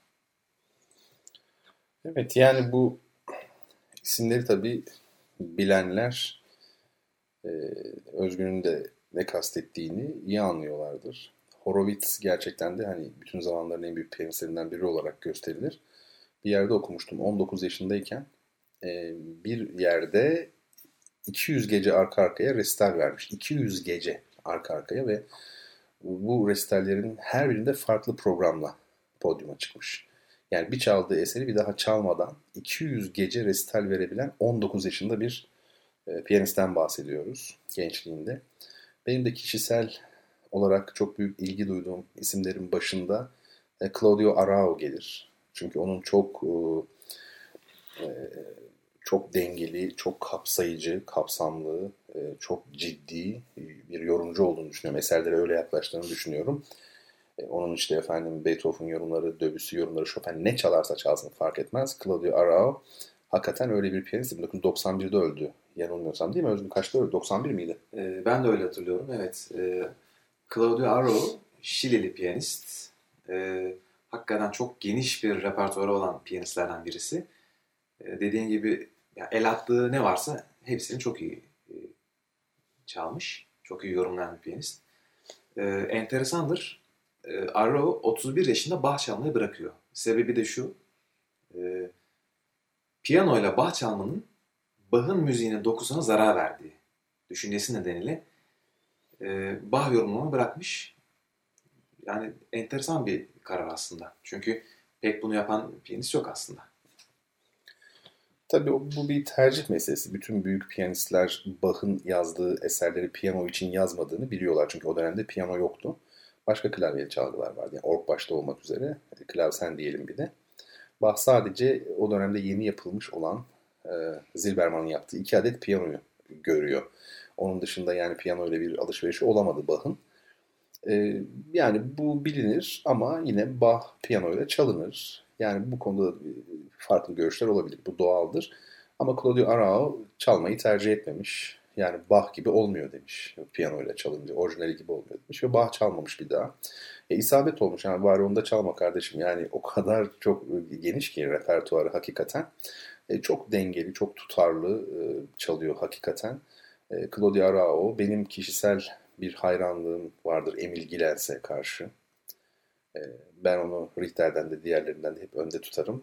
Evet yani bu isimleri tabii bilenler e, Özgün'ün de ne kastettiğini iyi anlıyorlardır. Horowitz gerçekten de hani bütün zamanların en büyük piyanistlerinden biri olarak gösterilir. Bir yerde okumuştum 19 yaşındayken e, bir yerde 200 gece arka arkaya restal vermiş. 200 gece arka arkaya ve bu restallerin her birinde farklı programla podyuma çıkmış. Yani bir çaldığı eseri bir daha çalmadan 200 gece restal verebilen 19 yaşında bir e, piyanistten bahsediyoruz gençliğinde. Benim de kişisel olarak çok büyük ilgi duyduğum isimlerin başında e, Claudio Arao gelir. Çünkü onun çok e, e, çok dengeli, çok kapsayıcı, kapsamlı, çok ciddi bir yorumcu olduğunu düşünüyorum. Eserlere öyle yaklaştığını düşünüyorum. Onun işte efendim Beethoven yorumları, Debussy yorumları, Chopin ne çalarsa çalsın fark etmez. Claudio Arao hakikaten öyle bir piyanist. 1991'de öldü. Yanılmıyorsam değil mi? Özgür kaçta öldü? 91 miydi? Ben de öyle hatırlıyorum. Evet. Claudio Arro, Şilili piyanist. E, hakikaten çok geniş bir repertuarı olan piyanistlerden birisi. E, dediğin gibi ya el attığı ne varsa hepsini çok iyi e, çalmış. Çok iyi yorumlayan bir piyanist. E, enteresandır. E, Arrow 31 yaşında Bach çalmayı bırakıyor. Sebebi de şu. E, piyanoyla Bach çalmanın Bach'ın müziğinin dokusuna zarar verdiği düşüncesi nedeniyle e, Bach yorumlamayı bırakmış. Yani enteresan bir karar aslında. Çünkü pek bunu yapan piyanist yok aslında. Tabii bu bir tercih meselesi. Bütün büyük piyanistler Bach'ın yazdığı eserleri piyano için yazmadığını biliyorlar. Çünkü o dönemde piyano yoktu. Başka klavyeli çalgılar vardı. Yani org başta olmak üzere. Klavsen diyelim bir de. Bach sadece o dönemde yeni yapılmış olan e, Zilberman'ın yaptığı iki adet piyanoyu görüyor. Onun dışında yani piyano ile bir alışverişi olamadı Bach'ın. E, yani bu bilinir ama yine Bach piyano ile çalınır. Yani bu konuda farklı görüşler olabilir. Bu doğaldır. Ama Claudio Arao çalmayı tercih etmemiş. Yani Bach gibi olmuyor demiş. Piyano ile çalınca orijinali gibi olmuyor demiş. Ve Bach çalmamış bir daha. E, isabet olmuş. Yani bari onu da çalma kardeşim. Yani o kadar çok geniş ki repertuarı hakikaten. E, çok dengeli, çok tutarlı e, çalıyor hakikaten. E, Claudio Arao benim kişisel bir hayranlığım vardır Emil Gilels'e karşı. E, ben onu Richter'den de diğerlerinden de hep önde tutarım.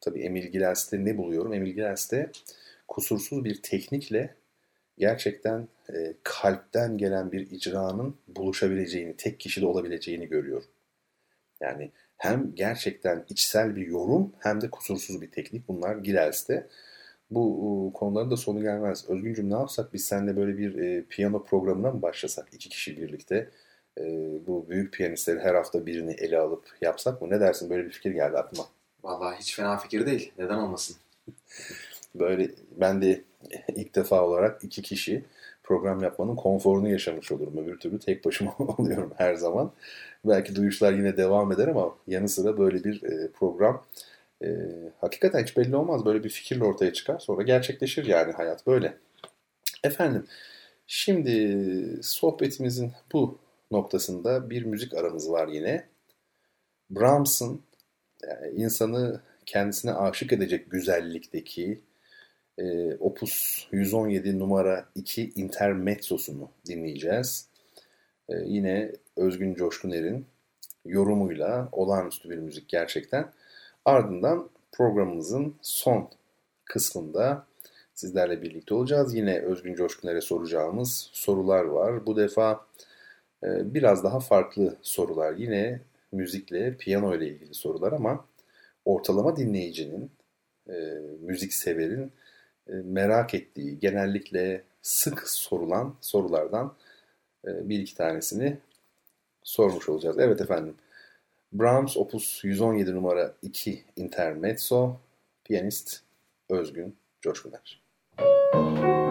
Tabii Emil Gilels'te ne buluyorum? Emil Gilels'te kusursuz bir teknikle gerçekten e, kalpten gelen bir icranın buluşabileceğini, tek kişide olabileceğini görüyorum. Yani hem gerçekten içsel bir yorum hem de kusursuz bir teknik. Bunlar Gilels'te. Bu konuların da sonu gelmez. Özgüncüm ne yapsak biz seninle böyle bir e, piyano programına mı başlasak iki kişi birlikte? E, bu büyük piyanistleri her hafta birini ele alıp yapsak mı? Ne dersin? Böyle bir fikir geldi aklıma. Vallahi hiç fena fikir değil. Neden olmasın? böyle ben de ilk defa olarak iki kişi program yapmanın konforunu yaşamış olurum. Öbür türlü tek başıma oluyorum her zaman. Belki duyuşlar yine devam eder ama yanı sıra böyle bir e, program e, hakikaten hiç belli olmaz. Böyle bir fikirle ortaya çıkar. Sonra gerçekleşir yani hayat böyle. Efendim şimdi sohbetimizin bu noktasında bir müzik aramız var yine. Brahms'ın yani insanı kendisine aşık edecek güzellikteki e, Opus 117 numara 2 intermezzosunu dinleyeceğiz. E, yine Özgün Coşkuner'in yorumuyla olağanüstü bir müzik gerçekten. Ardından programımızın son kısmında sizlerle birlikte olacağız. Yine Özgün Coşkuner'e soracağımız sorular var. Bu defa biraz daha farklı sorular. Yine müzikle, piyano ile ilgili sorular ama ortalama dinleyicinin, e, müzik severin e, merak ettiği, genellikle sık sorulan sorulardan e, bir iki tanesini sormuş olacağız. Evet efendim. Brahms Opus 117 numara 2 Intermezzo, piyanist Özgün Coşkuner. Müzik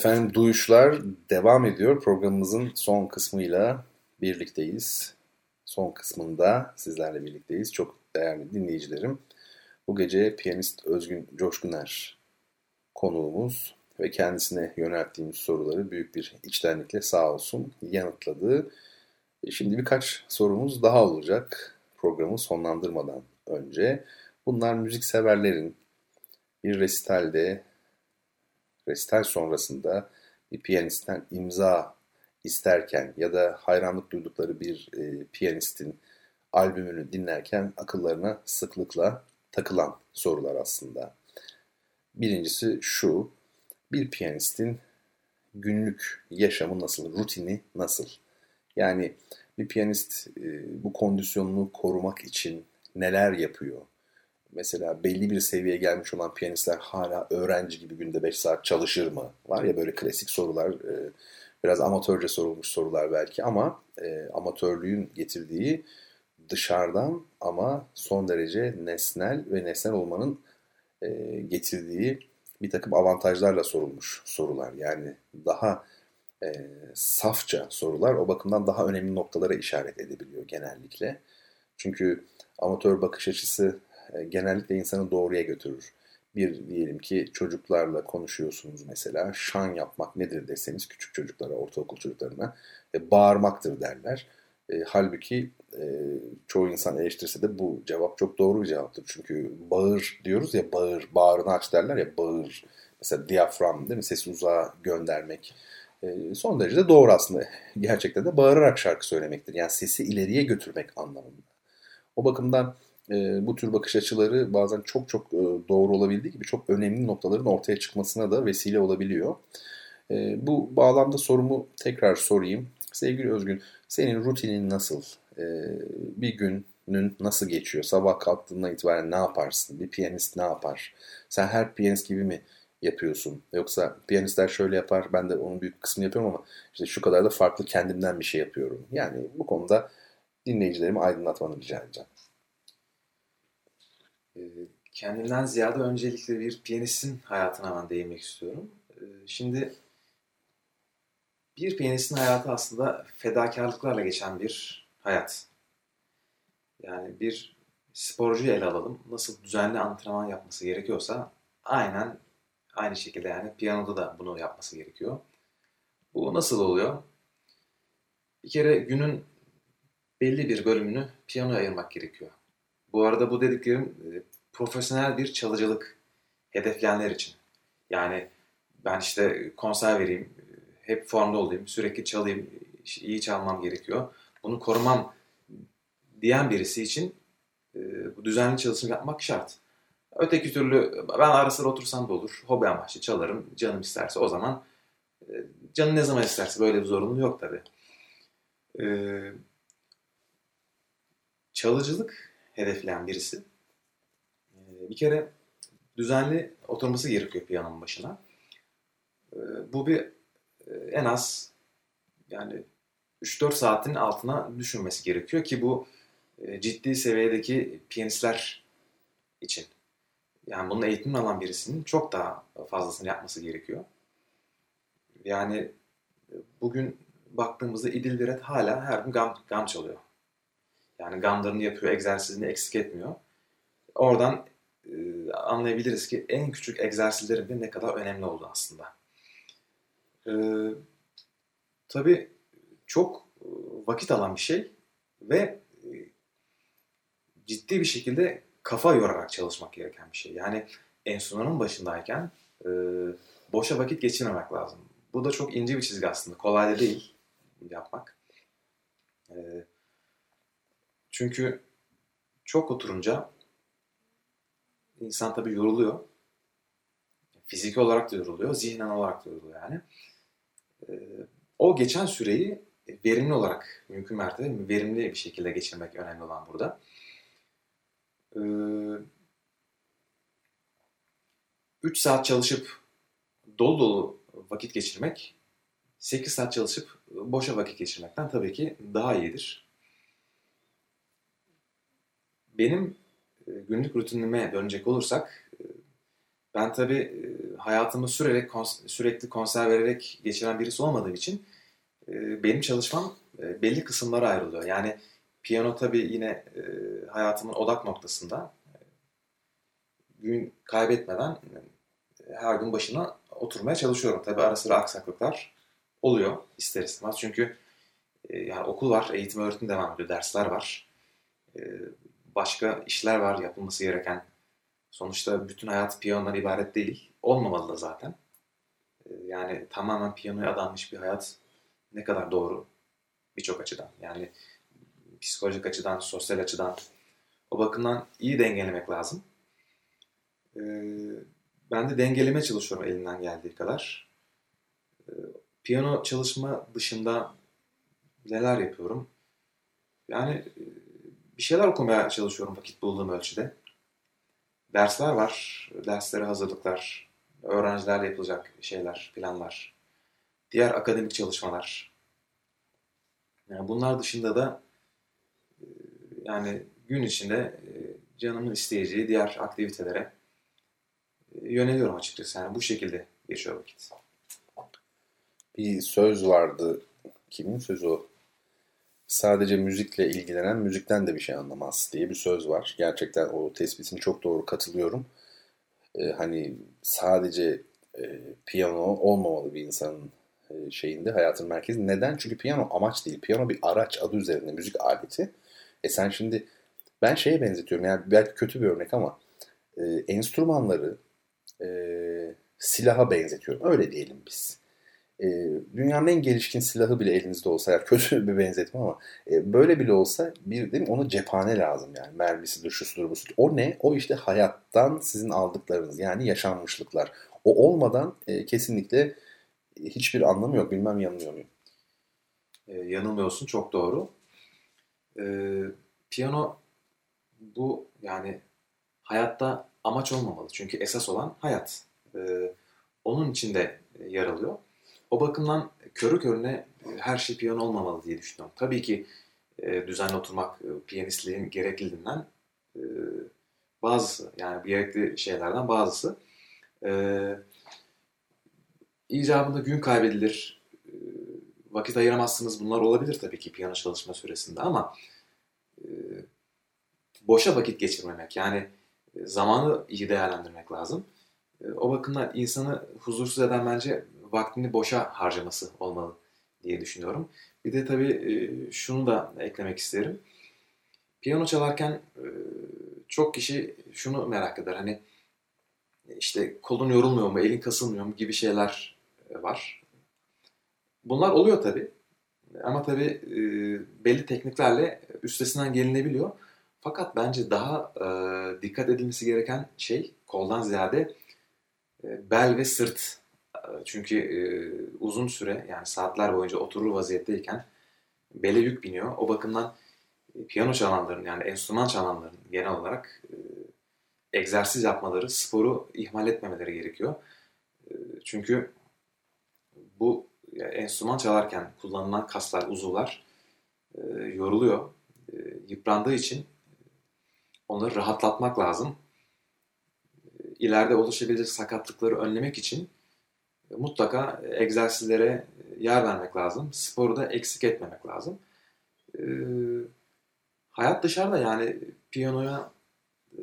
Efendim duyuşlar devam ediyor. Programımızın son kısmıyla birlikteyiz. Son kısmında sizlerle birlikteyiz. Çok değerli dinleyicilerim. Bu gece piyanist Özgün Coşkuner konuğumuz ve kendisine yönelttiğimiz soruları büyük bir içtenlikle sağ olsun yanıtladı. E, şimdi birkaç sorumuz daha olacak programı sonlandırmadan önce. Bunlar müzik severlerin bir resitalde, resital sonrasında bir piyanistten imza isterken ya da hayranlık duydukları bir e, piyanistin albümünü dinlerken akıllarına sıklıkla takılan sorular aslında. Birincisi şu, bir piyanistin günlük yaşamı nasıl, rutini nasıl? Yani bir piyanist e, bu kondisyonunu korumak için neler yapıyor? Mesela belli bir seviyeye gelmiş olan piyanistler hala öğrenci gibi günde 5 saat çalışır mı? Var ya böyle klasik sorular, e, biraz amatörce sorulmuş sorular belki ama e, amatörlüğün getirdiği dışarıdan ama son derece nesnel ve nesnel olmanın getirdiği bir takım avantajlarla sorulmuş sorular. Yani daha e, safça sorular o bakımdan daha önemli noktalara işaret edebiliyor genellikle. Çünkü amatör bakış açısı e, genellikle insanı doğruya götürür. Bir diyelim ki çocuklarla konuşuyorsunuz mesela şan yapmak nedir deseniz küçük çocuklara, ortaokul çocuklarına e, bağırmaktır derler. E, halbuki e, çoğu insan eleştirse de bu cevap çok doğru bir cevaptır. Çünkü bağır diyoruz ya bağır, bağrını aç derler ya bağır. Mesela diyafram değil mi? Sesi uzağa göndermek. E, son derece doğru aslında. Gerçekten de bağırarak şarkı söylemektir. Yani sesi ileriye götürmek anlamında. O bakımdan e, bu tür bakış açıları bazen çok çok e, doğru olabildiği gibi çok önemli noktaların ortaya çıkmasına da vesile olabiliyor. E, bu bağlamda sorumu tekrar sorayım. Sevgili Özgün, senin rutinin nasıl? E, bir günün nasıl geçiyor? Sabah kalktığından itibaren ne yaparsın? Bir piyanist ne yapar? Sen her piyanist gibi mi yapıyorsun? Yoksa piyanistler şöyle yapar, ben de onun büyük kısmını yapıyorum ama işte şu kadar da farklı kendimden bir şey yapıyorum. Yani bu konuda dinleyicilerimi aydınlatmanı rica edeceğim. Ee, kendimden ziyade öncelikle bir piyanistin hayatına ben değinmek istiyorum. Ee, şimdi bir piyanistin hayatı aslında fedakarlıklarla geçen bir hayat. Yani bir sporcuyu ele alalım. Nasıl düzenli antrenman yapması gerekiyorsa aynen aynı şekilde yani piyanoda da bunu yapması gerekiyor. Bu nasıl oluyor? Bir kere günün belli bir bölümünü piyanoya ayırmak gerekiyor. Bu arada bu dediklerim e, profesyonel bir çalıcılık hedefleyenler için. Yani ben işte konser vereyim, hep formda olayım, sürekli çalayım, iyi çalmam gerekiyor. Bunu korumam diyen birisi için e, bu düzenli çalışım yapmak şart. Öteki türlü ben ara sıra otursam da olur. Hobi amaçlı çalarım. Canım isterse o zaman e, canım ne zaman isterse böyle bir zorunluluğu yok tabi. Ee, çalıcılık hedefleyen birisi bir kere düzenli oturması gerekiyor piyanonun başına. E, bu bir e, en az yani 3-4 saatin altına düşürmesi gerekiyor ki bu e, ciddi seviyedeki piyanistler için. Yani bunun eğitimini alan birisinin çok daha fazlasını yapması gerekiyor. Yani e, bugün baktığımızda İdil Diret hala her gün gam, gam çalıyor. Yani gamlarını yapıyor, egzersizini eksik etmiyor. Oradan e, anlayabiliriz ki en küçük egzersizlerin de ne kadar önemli olduğu aslında. E, tabii çok e, vakit alan bir şey ve e, ciddi bir şekilde kafa yorarak çalışmak gereken bir şey. Yani enstrümanın başındayken e, boşa vakit geçirmemek lazım. Bu da çok ince bir çizgi aslında. Kolay da değil yapmak. E, çünkü çok oturunca insan tabii yoruluyor. Fiziki olarak da yoruluyor, zihnen olarak da yoruluyor yani. E, o geçen süreyi verimli olarak mümkün mertebe verimli bir şekilde geçirmek önemli olan burada. 3 ee, saat çalışıp dolu dolu vakit geçirmek 8 saat çalışıp boşa vakit geçirmekten tabii ki daha iyidir. Benim günlük rutinime dönecek olursak e, ben tabii e, hayatımı sürekli, sürekli konser vererek geçiren birisi olmadığım için e, benim çalışmam e, belli kısımlara ayrılıyor. Yani piyano tabii yine e, hayatımın odak noktasında. Gün kaybetmeden her gün başına oturmaya çalışıyorum. Tabii ara sıra aksaklıklar oluyor ister istemez. Çünkü yani okul var, eğitim öğretim devam ediyor, dersler var. Başka işler var yapılması gereken. Sonuçta bütün hayat piyanodan ibaret değil. Olmamalı da zaten. Yani tamamen piyanoya adanmış bir hayat ne kadar doğru birçok açıdan. Yani psikolojik açıdan, sosyal açıdan o bakımdan iyi dengelemek lazım. Ee, ben de dengeleme çalışıyorum elimden geldiği kadar. Ee, piyano çalışma dışında neler yapıyorum? Yani bir şeyler okumaya çalışıyorum vakit bulduğum ölçüde. Dersler var, derslere hazırlıklar, öğrencilerle yapılacak şeyler, planlar, diğer akademik çalışmalar. Yani bunlar dışında da e, yani gün içinde e, canımın isteyeceği diğer aktivitelere e, yöneliyorum açıkçası. Yani bu şekilde geçiyor vakit. Bir söz vardı. Kimin sözü o? Sadece müzikle ilgilenen müzikten de bir şey anlamaz diye bir söz var. Gerçekten o tespitini çok doğru katılıyorum. Ee, hani sadece e, piyano olmamalı bir insanın e, şeyinde hayatın merkezi. Neden? Çünkü piyano amaç değil. Piyano bir araç adı üzerinde müzik aleti. E sen şimdi ben şeye benzetiyorum yani belki kötü bir örnek ama e, enstrümanları e, silaha benzetiyorum. Öyle diyelim biz. E, dünyanın en gelişkin silahı bile elinizde olsa yani kötü bir benzetme ama e, böyle bile olsa bir değil mi? Ona cephane lazım yani mermisidir, şusudur, busudur. O ne? O işte hayattan sizin aldıklarınız yani yaşanmışlıklar. O olmadan e, kesinlikle hiçbir anlamı yok. Bilmem yanılıyor muyum? E, yanılmıyorsun. Çok doğru. E, piyano bu yani hayatta amaç olmamalı. Çünkü esas olan hayat. E, onun içinde yer alıyor. O bakımdan körü körüne her şey piyano olmamalı diye düşünüyorum. Tabii ki e, düzenli oturmak e, piyanistliğin gerekliliğinden e, bazısı yani gerekli şeylerden bazısı. E, icabında gün kaybedilir, e, vakit ayıramazsınız bunlar olabilir tabii ki piyano çalışma süresinde ama e, boşa vakit geçirmemek yani e, zamanı iyi değerlendirmek lazım. O bakımdan insanı huzursuz eden bence vaktini boşa harcaması olmalı diye düşünüyorum. Bir de tabii şunu da eklemek isterim. Piyano çalarken çok kişi şunu merak eder. Hani işte kolun yorulmuyor mu, elin kasılmıyor mu gibi şeyler var. Bunlar oluyor tabi. Ama tabi e, belli tekniklerle üstesinden gelinebiliyor. Fakat bence daha e, dikkat edilmesi gereken şey koldan ziyade e, bel ve sırt. E, çünkü e, uzun süre yani saatler boyunca oturur vaziyetteyken bele yük biniyor. O bakımdan e, piyano çalanların yani enstrüman çalanların genel olarak e, egzersiz yapmaları, sporu ihmal etmemeleri gerekiyor. E, çünkü bu yani enstrüman çalarken kullanılan kaslar, uzuvlar e, yoruluyor. E, yıprandığı için onları rahatlatmak lazım. E, ileride oluşabilecek sakatlıkları önlemek için mutlaka egzersizlere yer vermek lazım. Sporu da eksik etmemek lazım. E, hayat dışarıda yani piyanoya e,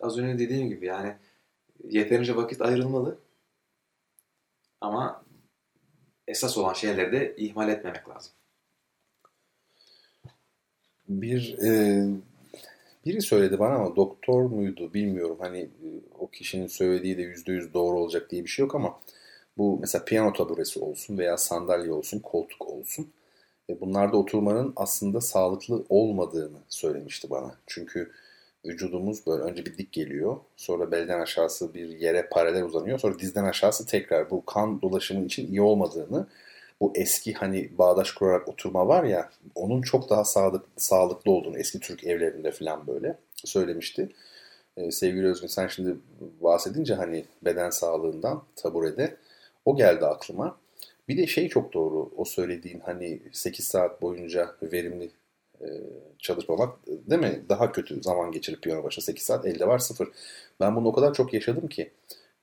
az önce dediğim gibi yani yeterince vakit ayrılmalı. Ama esas olan şeyleri de ihmal etmemek lazım. Bir e, biri söyledi bana ama doktor muydu bilmiyorum. Hani e, o kişinin söylediği de yüzde yüz doğru olacak diye bir şey yok ama bu mesela piyano taburesi olsun veya sandalye olsun, koltuk olsun. E, bunlarda oturmanın aslında sağlıklı olmadığını söylemişti bana. Çünkü vücudumuz böyle önce bir dik geliyor. Sonra belden aşağısı bir yere paralel uzanıyor. Sonra dizden aşağısı tekrar bu kan dolaşımı için iyi olmadığını bu eski hani bağdaş kurarak oturma var ya onun çok daha sağlık, sağlıklı olduğunu eski Türk evlerinde falan böyle söylemişti. Ee, sevgili Özgün sen şimdi bahsedince hani beden sağlığından taburede o geldi aklıma. Bir de şey çok doğru o söylediğin hani 8 saat boyunca verimli e, çalışmamak değil mi? Daha kötü zaman geçirip piyano başına 8 saat elde var sıfır. Ben bunu o kadar çok yaşadım ki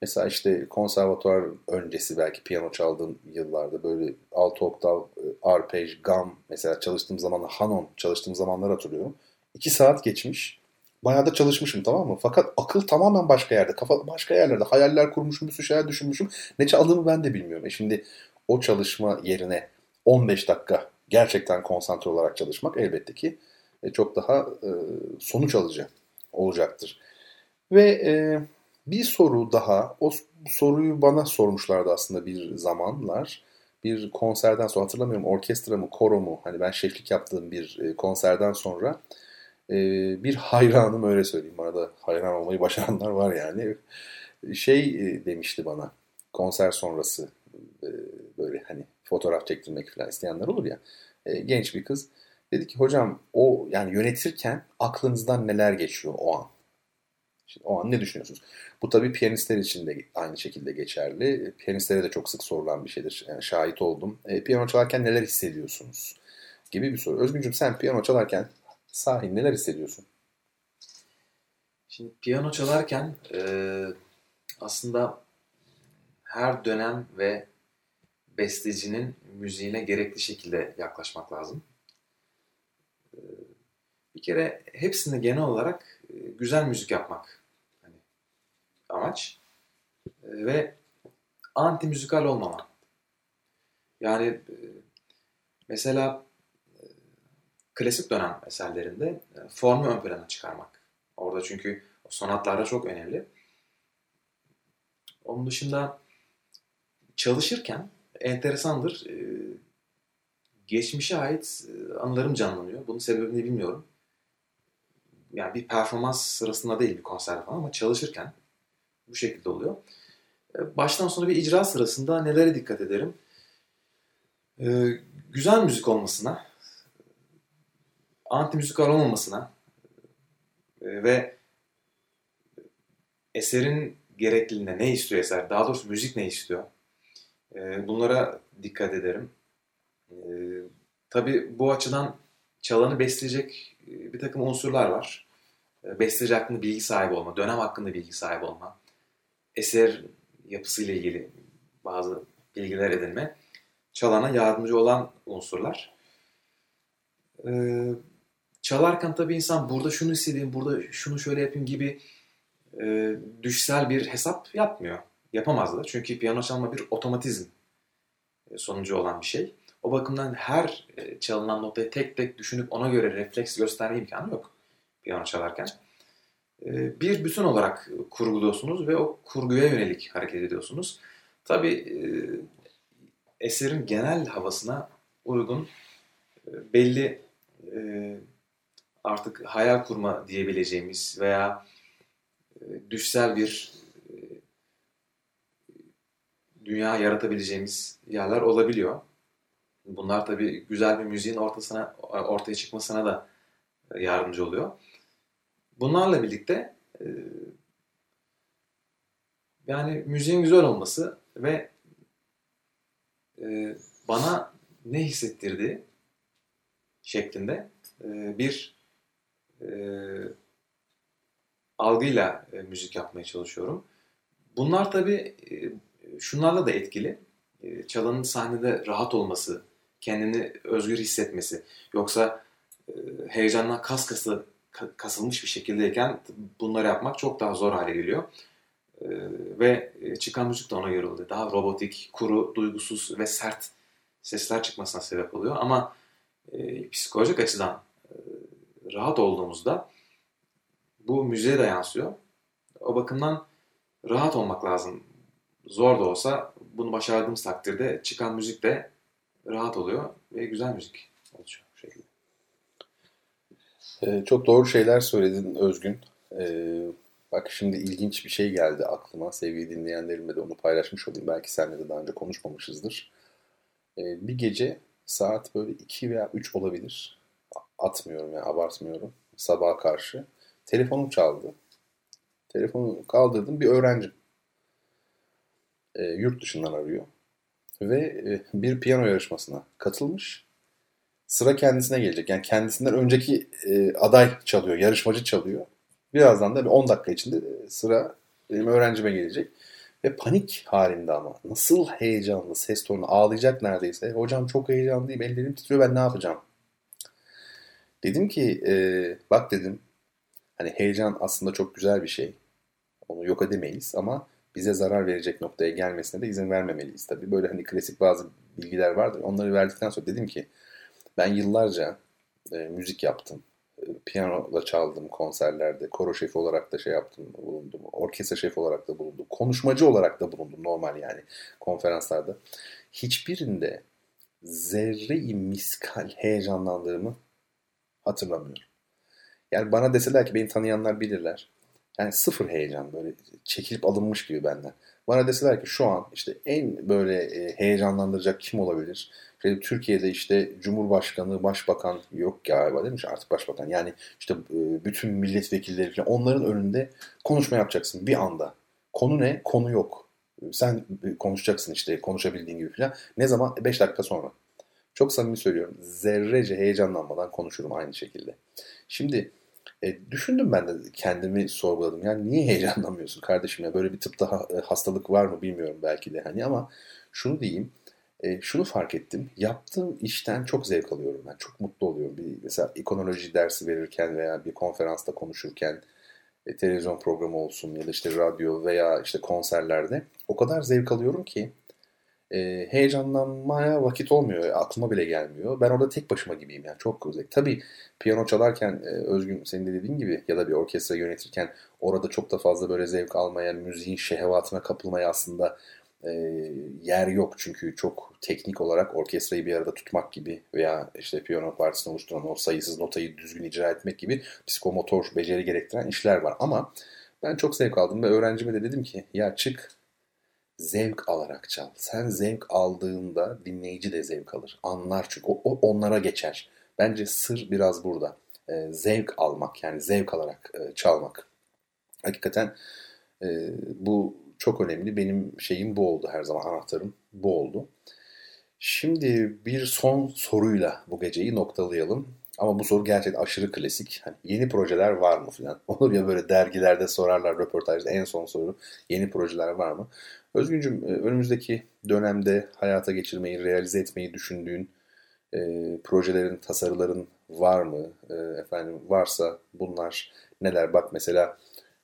Mesela işte konservatuar öncesi belki piyano çaldığım yıllarda böyle altı oktav, e, arpej, gam mesela çalıştığım zaman Hanon çalıştığım zamanlar hatırlıyorum. İki saat geçmiş. Bayağı da çalışmışım tamam mı? Fakat akıl tamamen başka yerde. Kafa başka yerlerde. Hayaller kurmuşum, bir sürü şeyler düşünmüşüm. Ne çaldığımı ben de bilmiyorum. E şimdi o çalışma yerine 15 dakika gerçekten konsantre olarak çalışmak elbette ki e, çok daha e, sonuç alıcı olacaktır. Ve bir soru daha, o soruyu bana sormuşlardı aslında bir zamanlar. Bir konserden sonra hatırlamıyorum orkestra mı koro mu hani ben şeflik yaptığım bir e, konserden sonra e, bir hayranım öyle söyleyeyim bana da hayran olmayı başaranlar var yani. Şey e, demişti bana konser sonrası böyle hani fotoğraf çektirmek falan isteyenler olur ya genç bir kız. Dedi ki hocam o yani yönetirken aklınızdan neler geçiyor o an? O an ne düşünüyorsunuz? Bu tabii piyanistler için de aynı şekilde geçerli. Piyanistlere de çok sık sorulan bir şeydir. Yani şahit oldum. E, piyano çalarken neler hissediyorsunuz? Gibi bir soru. Özgüncüm sen piyano çalarken sahi neler hissediyorsun? Şimdi piyano çalarken e, aslında her dönem ve bestecinin müziğine gerekli şekilde yaklaşmak lazım. E, bir kere hepsinde genel olarak e, güzel müzik yapmak amaç. E, ve anti müzikal olmama. Yani e, mesela e, klasik dönem eserlerinde formu ön plana çıkarmak. Orada çünkü sonatlarda çok önemli. Onun dışında çalışırken enteresandır. Geçmişe ait anılarım canlanıyor. Bunun sebebini bilmiyorum. Yani bir performans sırasında değil bir konser falan ama çalışırken bu şekilde oluyor. E, baştan sona bir icra sırasında nelere dikkat ederim? Ee, güzel müzik olmasına, anti müzikal olmamasına e, ve eserin gerekliliğine ne istiyor eser, daha doğrusu müzik ne istiyor? E, bunlara dikkat ederim. E, tabii bu açıdan çalanı besleyecek bir takım unsurlar var. E, besteci hakkında bilgi sahibi olma, dönem hakkında bilgi sahibi olma, eser yapısıyla ilgili bazı bilgiler edinme çalana yardımcı olan unsurlar. Ee, çalarken tabii insan burada şunu hissedeyim, burada şunu şöyle yapayım gibi e, düşsel bir hesap yapmıyor. Yapamaz da. Çünkü piyano çalma bir otomatizm e, sonucu olan bir şey. O bakımdan her e, çalınan notayı tek tek düşünüp ona göre refleks gösterme imkanı yok piyano çalarken. E, bir bütün olarak kurguluyorsunuz ve o kurguya yönelik hareket ediyorsunuz. Tabi e, eserin genel havasına uygun e, belli artık hayal kurma diyebileceğimiz veya düşsel bir dünya yaratabileceğimiz yerler olabiliyor. Bunlar tabi güzel bir müziğin ortasına ortaya çıkmasına da yardımcı oluyor. Bunlarla birlikte e, yani müziğin güzel olması ve e, bana ne hissettirdiği şeklinde e, bir e, algıyla e, müzik yapmaya çalışıyorum. Bunlar tabii e, şunlarla da etkili. E, çalanın sahnede rahat olması, kendini özgür hissetmesi. Yoksa e, heyecandan kas kası kasılmış bir şekildeyken bunları yapmak çok daha zor hale geliyor. Ee, ve e, çıkan müzik de ona göre. Daha robotik, kuru, duygusuz ve sert sesler çıkmasına sebep oluyor. Ama e, psikolojik açıdan e, rahat olduğumuzda bu müziğe de yansıyor. O bakımdan rahat olmak lazım. Zor da olsa bunu başardığımız takdirde çıkan müzik de rahat oluyor ve güzel müzik oluşuyor. Ee, çok doğru şeyler söyledin Özgün. Ee, bak şimdi ilginç bir şey geldi aklıma. Sevgili dinleyenlerimle de onu paylaşmış olayım. Belki seninle de daha önce konuşmamışızdır. Ee, bir gece saat böyle 2 veya 3 olabilir. Atmıyorum yani abartmıyorum. Sabaha karşı. Telefonum çaldı. Telefonu kaldırdım bir öğrenci. E, yurt dışından arıyor. Ve e, bir piyano yarışmasına katılmış sıra kendisine gelecek. Yani kendisinden önceki e, aday çalıyor, yarışmacı çalıyor. Birazdan da bir 10 dakika içinde sıra benim öğrencime gelecek. Ve panik halinde ama. Nasıl heyecanlı ses tonu ağlayacak neredeyse. Hocam çok heyecanlıyım ellerim titriyor ben ne yapacağım? Dedim ki e, bak dedim hani heyecan aslında çok güzel bir şey. Onu yok edemeyiz ama bize zarar verecek noktaya gelmesine de izin vermemeliyiz tabii. Böyle hani klasik bazı bilgiler vardır. Onları verdikten sonra dedim ki ben yıllarca e, müzik yaptım. E, piyanola çaldım konserlerde. Koro şefi olarak da şey yaptım, bulundum. Orkestra şefi olarak da bulundum. Konuşmacı olarak da bulundum normal yani konferanslarda. Hiçbirinde zerre-i miskal heyecanlandığımı hatırlamıyorum. Yani bana deseler ki beni tanıyanlar bilirler. Yani sıfır heyecan böyle çekilip alınmış gibi benden. Bana deseler ki şu an işte en böyle e, heyecanlandıracak kim olabilir? İşte Türkiye'de işte Cumhurbaşkanı, Başbakan yok galiba değil mi? Artık Başbakan. Yani işte e, bütün milletvekilleri falan onların önünde konuşma yapacaksın bir anda. Konu ne? Konu yok. Sen konuşacaksın işte konuşabildiğin gibi falan. Ne zaman? 5 dakika sonra. Çok samimi söylüyorum. Zerrece heyecanlanmadan konuşurum aynı şekilde. Şimdi e, düşündüm ben de kendimi sorguladım. Yani niye heyecanlanmıyorsun kardeşim ya böyle bir tıpta e, hastalık var mı bilmiyorum belki de hani ama şunu diyeyim. E, şunu fark ettim. Yaptığım işten çok zevk alıyorum ben. Çok mutlu oluyorum. Bir, mesela ekonoloji dersi verirken veya bir konferansta konuşurken e, televizyon programı olsun ya da işte radyo veya işte konserlerde o kadar zevk alıyorum ki e, heyecanlanmaya vakit olmuyor. Aklıma bile gelmiyor. Ben orada tek başıma gibiyim yani. Çok güzel. Tabii piyano çalarken e, Özgün senin de dediğin gibi ya da bir orkestra yönetirken orada çok da fazla böyle zevk almaya, müziğin şehvatına kapılmaya aslında e, yer yok. Çünkü çok teknik olarak orkestrayı bir arada tutmak gibi veya işte piyano partisini oluşturan o sayısız notayı düzgün icra etmek gibi psikomotor beceri gerektiren işler var. Ama ben çok zevk aldım ve öğrencime de dedim ki ya çık zevk alarak çal. Sen zevk aldığında dinleyici de zevk alır. Anlar çünkü o, o onlara geçer. Bence sır biraz burada. E, zevk almak yani zevk alarak e, çalmak. Hakikaten e, bu çok önemli. Benim şeyim bu oldu her zaman anahtarım bu oldu. Şimdi bir son soruyla bu geceyi noktalayalım. Ama bu soru gerçekten aşırı klasik. Hani yeni projeler var mı falan. Olur ya böyle dergilerde sorarlar röportajda en son soru. Yeni projeler var mı? Özgüncüm e, önümüzdeki dönemde hayata geçirmeyi, realize etmeyi düşündüğün e, projelerin, tasarıların var mı? E, efendim varsa bunlar neler? Bak mesela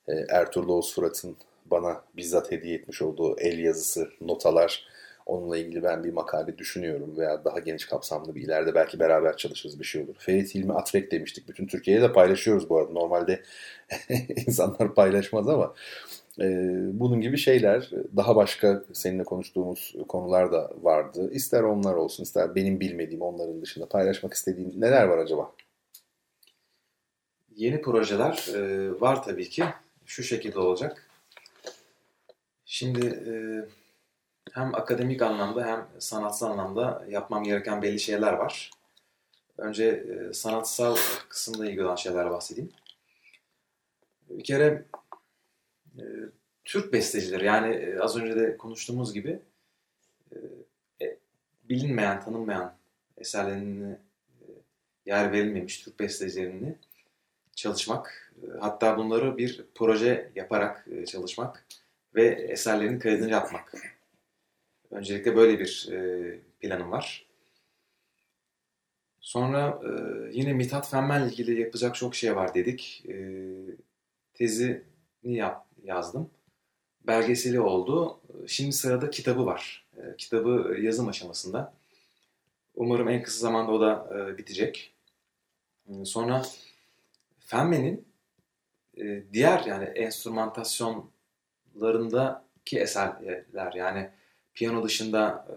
e, Ertuğrul Oğuz Fırat'ın bana bizzat hediye etmiş olduğu el yazısı, notalar. Onunla ilgili ben bir makale düşünüyorum veya daha geniş kapsamlı bir ileride belki beraber çalışırız bir şey olur. Ferit Hilmi Atrek demiştik. Bütün Türkiye'ye de paylaşıyoruz bu arada. Normalde insanlar paylaşmaz ama bunun gibi şeyler, daha başka seninle konuştuğumuz konular da vardı. İster onlar olsun, ister benim bilmediğim onların dışında paylaşmak istediğin neler var acaba? Yeni projeler e, var tabii ki. Şu şekilde olacak. Şimdi e, hem akademik anlamda hem sanatsal anlamda yapmam gereken belli şeyler var. Önce e, sanatsal kısımla ilgili olan şeyler bahsedeyim. Bir kere e, Türk bestecileri yani e, az önce de konuştuğumuz gibi e, bilinmeyen, tanınmayan eserlerini yer verilmemiş Türk bestecilerini çalışmak, hatta bunları bir proje yaparak çalışmak ve eserlerin kaydını yapmak. Öncelikle böyle bir planım var. Sonra yine Mithat Fenmen'le ilgili yapacak çok şey var dedik. E, tezini yap, yazdım. Belgeseli oldu. Şimdi sırada kitabı var. E, kitabı yazım aşamasında. Umarım en kısa zamanda o da e, bitecek. E, sonra Fenmen'in e, diğer yani enstrümantasyonlarındaki eserler yani piyano dışında e,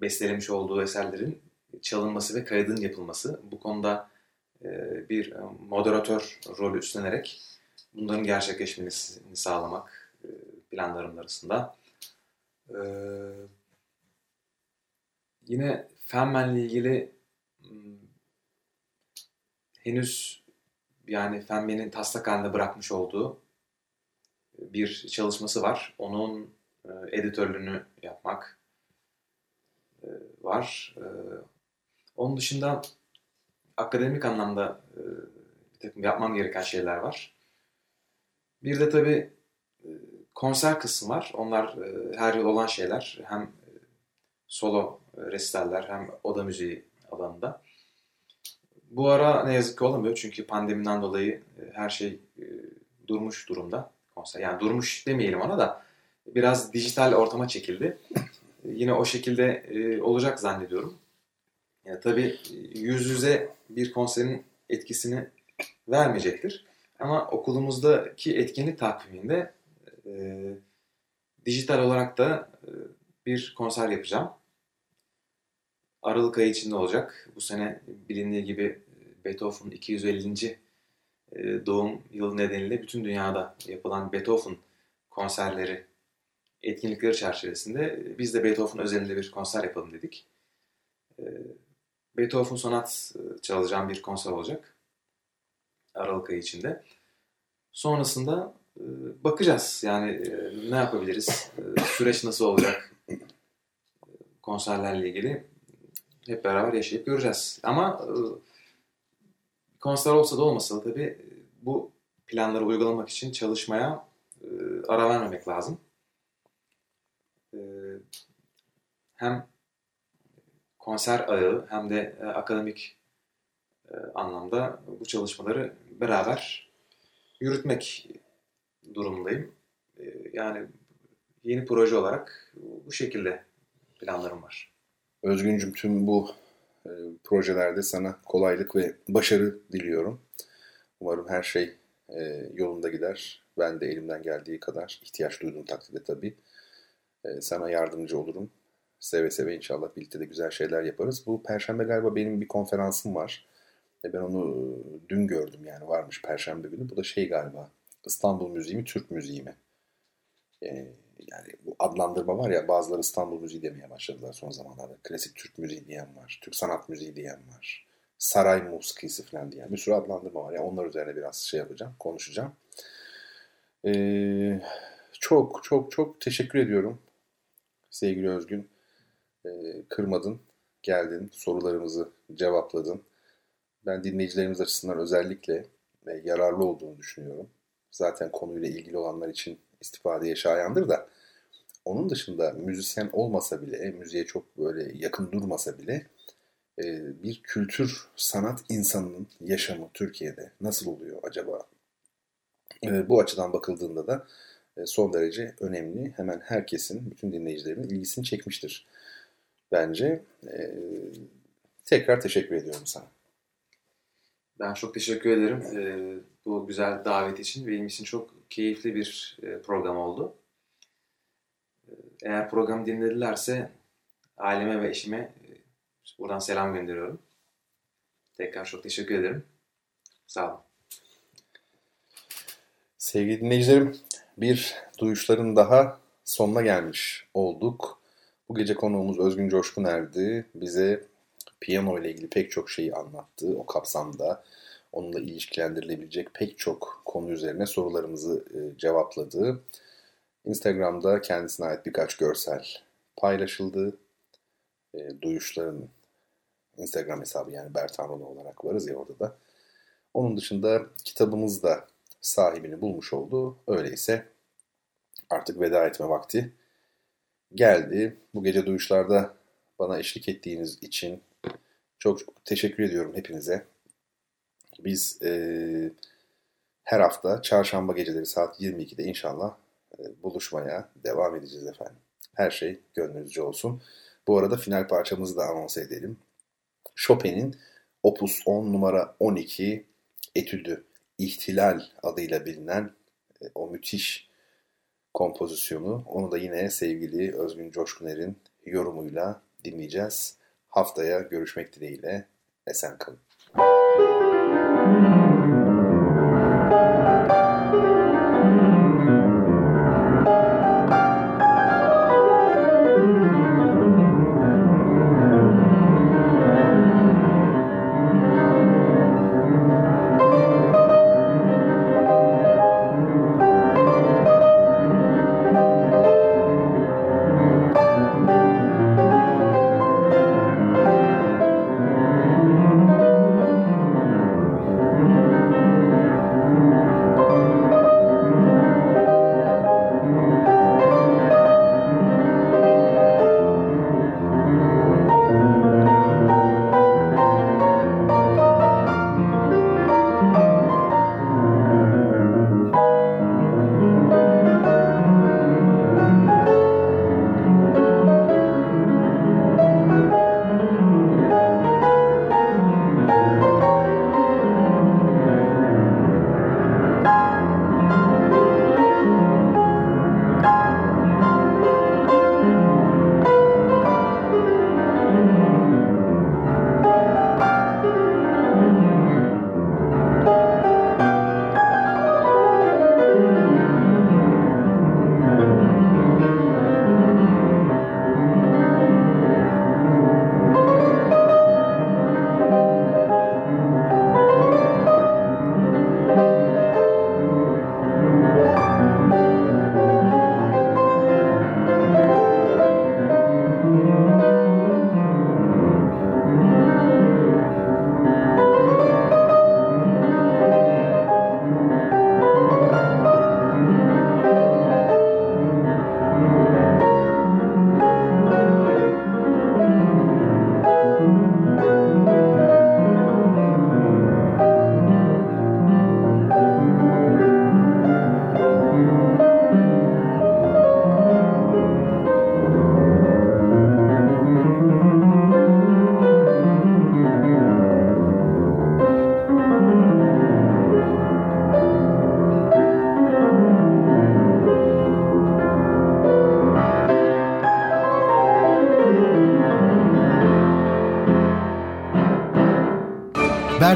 bestelemiş olduğu eserlerin çalınması ve kaydının yapılması. Bu konuda e, bir moderatör rolü üstlenerek bunların gerçekleşmesini sağlamak e, planlarım arasında. E, yine Feynman'le ilgili hmm, henüz yani Feynman'in taslak halinde bırakmış olduğu bir çalışması var. Onun e, editörlüğünü yapmak var. Onun dışında akademik anlamda bir takım yapmam gereken şeyler var. Bir de tabii konser kısmı var. Onlar e, her yıl olan şeyler. Hem e, solo e, resitaller hem oda müziği alanında. Bu ara ne yazık ki olamıyor çünkü pandemiden dolayı e, her şey e, durmuş durumda. Konser yani durmuş demeyelim ona da biraz dijital ortama çekildi. Yine o şekilde olacak zannediyorum. Yani tabii yüz yüze bir konserin etkisini vermeyecektir. Ama okulumuzdaki etkinlik takviminde e, dijital olarak da e, bir konser yapacağım. Aralık ayı içinde olacak. Bu sene bilindiği gibi Beethoven'ın 250. E, doğum yılı nedeniyle bütün dünyada yapılan Beethoven konserleri etkinlikleri çerçevesinde biz de Beethoven özelinde bir konser yapalım dedik. E, Beethoven sonat çalacağım bir konser olacak. Aralık ayı içinde. Sonrasında e, bakacağız. Yani e, ne yapabiliriz? E, süreç nasıl olacak? Konserlerle ilgili hep beraber yaşayıp göreceğiz. Ama konser olsa da olmasa da tabii bu planları uygulamak için çalışmaya ara vermemek lazım. Hem konser ağı hem de akademik anlamda bu çalışmaları beraber yürütmek durumundayım. Ee, yani yeni proje olarak bu şekilde planlarım var. Özgüncüm tüm bu e, projelerde sana kolaylık ve başarı diliyorum. Umarım her şey e, yolunda gider. Ben de elimden geldiği kadar ihtiyaç duyduğum takdirde tabii e, sana yardımcı olurum. Seve seve inşallah birlikte de güzel şeyler yaparız. Bu perşembe galiba benim bir konferansım var. Ben onu dün gördüm yani varmış perşembe günü. Bu da şey galiba İstanbul müziği mi, Türk müziği mi? Yani bu adlandırma var ya bazıları İstanbul müziği demeye başladılar son zamanlarda. Klasik Türk müziği diyen var, Türk sanat müziği diyen var. Saray muskisi falan diyen bir sürü adlandırma var. Yani onlar üzerine biraz şey yapacağım, konuşacağım. Ee, çok çok çok teşekkür ediyorum sevgili Özgün. Ee, kırmadın, geldin, sorularımızı cevapladın. Ben dinleyicilerimiz açısından özellikle yararlı olduğunu düşünüyorum zaten konuyla ilgili olanlar için istifadeye şayandır da onun dışında müzisyen olmasa bile, müziğe çok böyle yakın durmasa bile e, bir kültür, sanat insanının yaşamı Türkiye'de nasıl oluyor acaba? E, bu açıdan bakıldığında da e, son derece önemli. Hemen herkesin, bütün dinleyicilerimin ilgisini çekmiştir. Bence tekrar teşekkür ediyorum sana. Ben çok teşekkür ederim e, bu güzel davet için. Benim için çok keyifli bir e, program oldu. E, eğer program dinledilerse aileme ve eşime e, buradan selam gönderiyorum. Tekrar çok teşekkür ederim. Sağ olun. Sevgili dinleyicilerim, bir duyuşların daha sonuna gelmiş olduk. Bu gece konuğumuz Özgün Coşkuner'di. Bize piyano ile ilgili pek çok şeyi anlattı o kapsamda. Onunla ilişkilendirilebilecek pek çok konu üzerine sorularımızı e, cevapladı. Instagram'da kendisine ait birkaç görsel paylaşıldı. E, duyuşların Instagram hesabı yani Bertan olarak varız ya orada da. Onun dışında kitabımız da sahibini bulmuş oldu. Öyleyse artık veda etme vakti geldi. Bu gece duyuşlarda bana eşlik ettiğiniz için çok teşekkür ediyorum hepinize. Biz e, her hafta çarşamba geceleri saat 22'de inşallah e, buluşmaya devam edeceğiz efendim. Her şey gönlünüzce olsun. Bu arada final parçamızı da anons edelim. Chopin'in Opus 10 numara 12 etüdü İhtilal adıyla bilinen e, o müthiş kompozisyonu. Onu da yine sevgili Özgün Coşkuner'in yorumuyla dinleyeceğiz. Haftaya görüşmek dileğiyle. Esen kalın.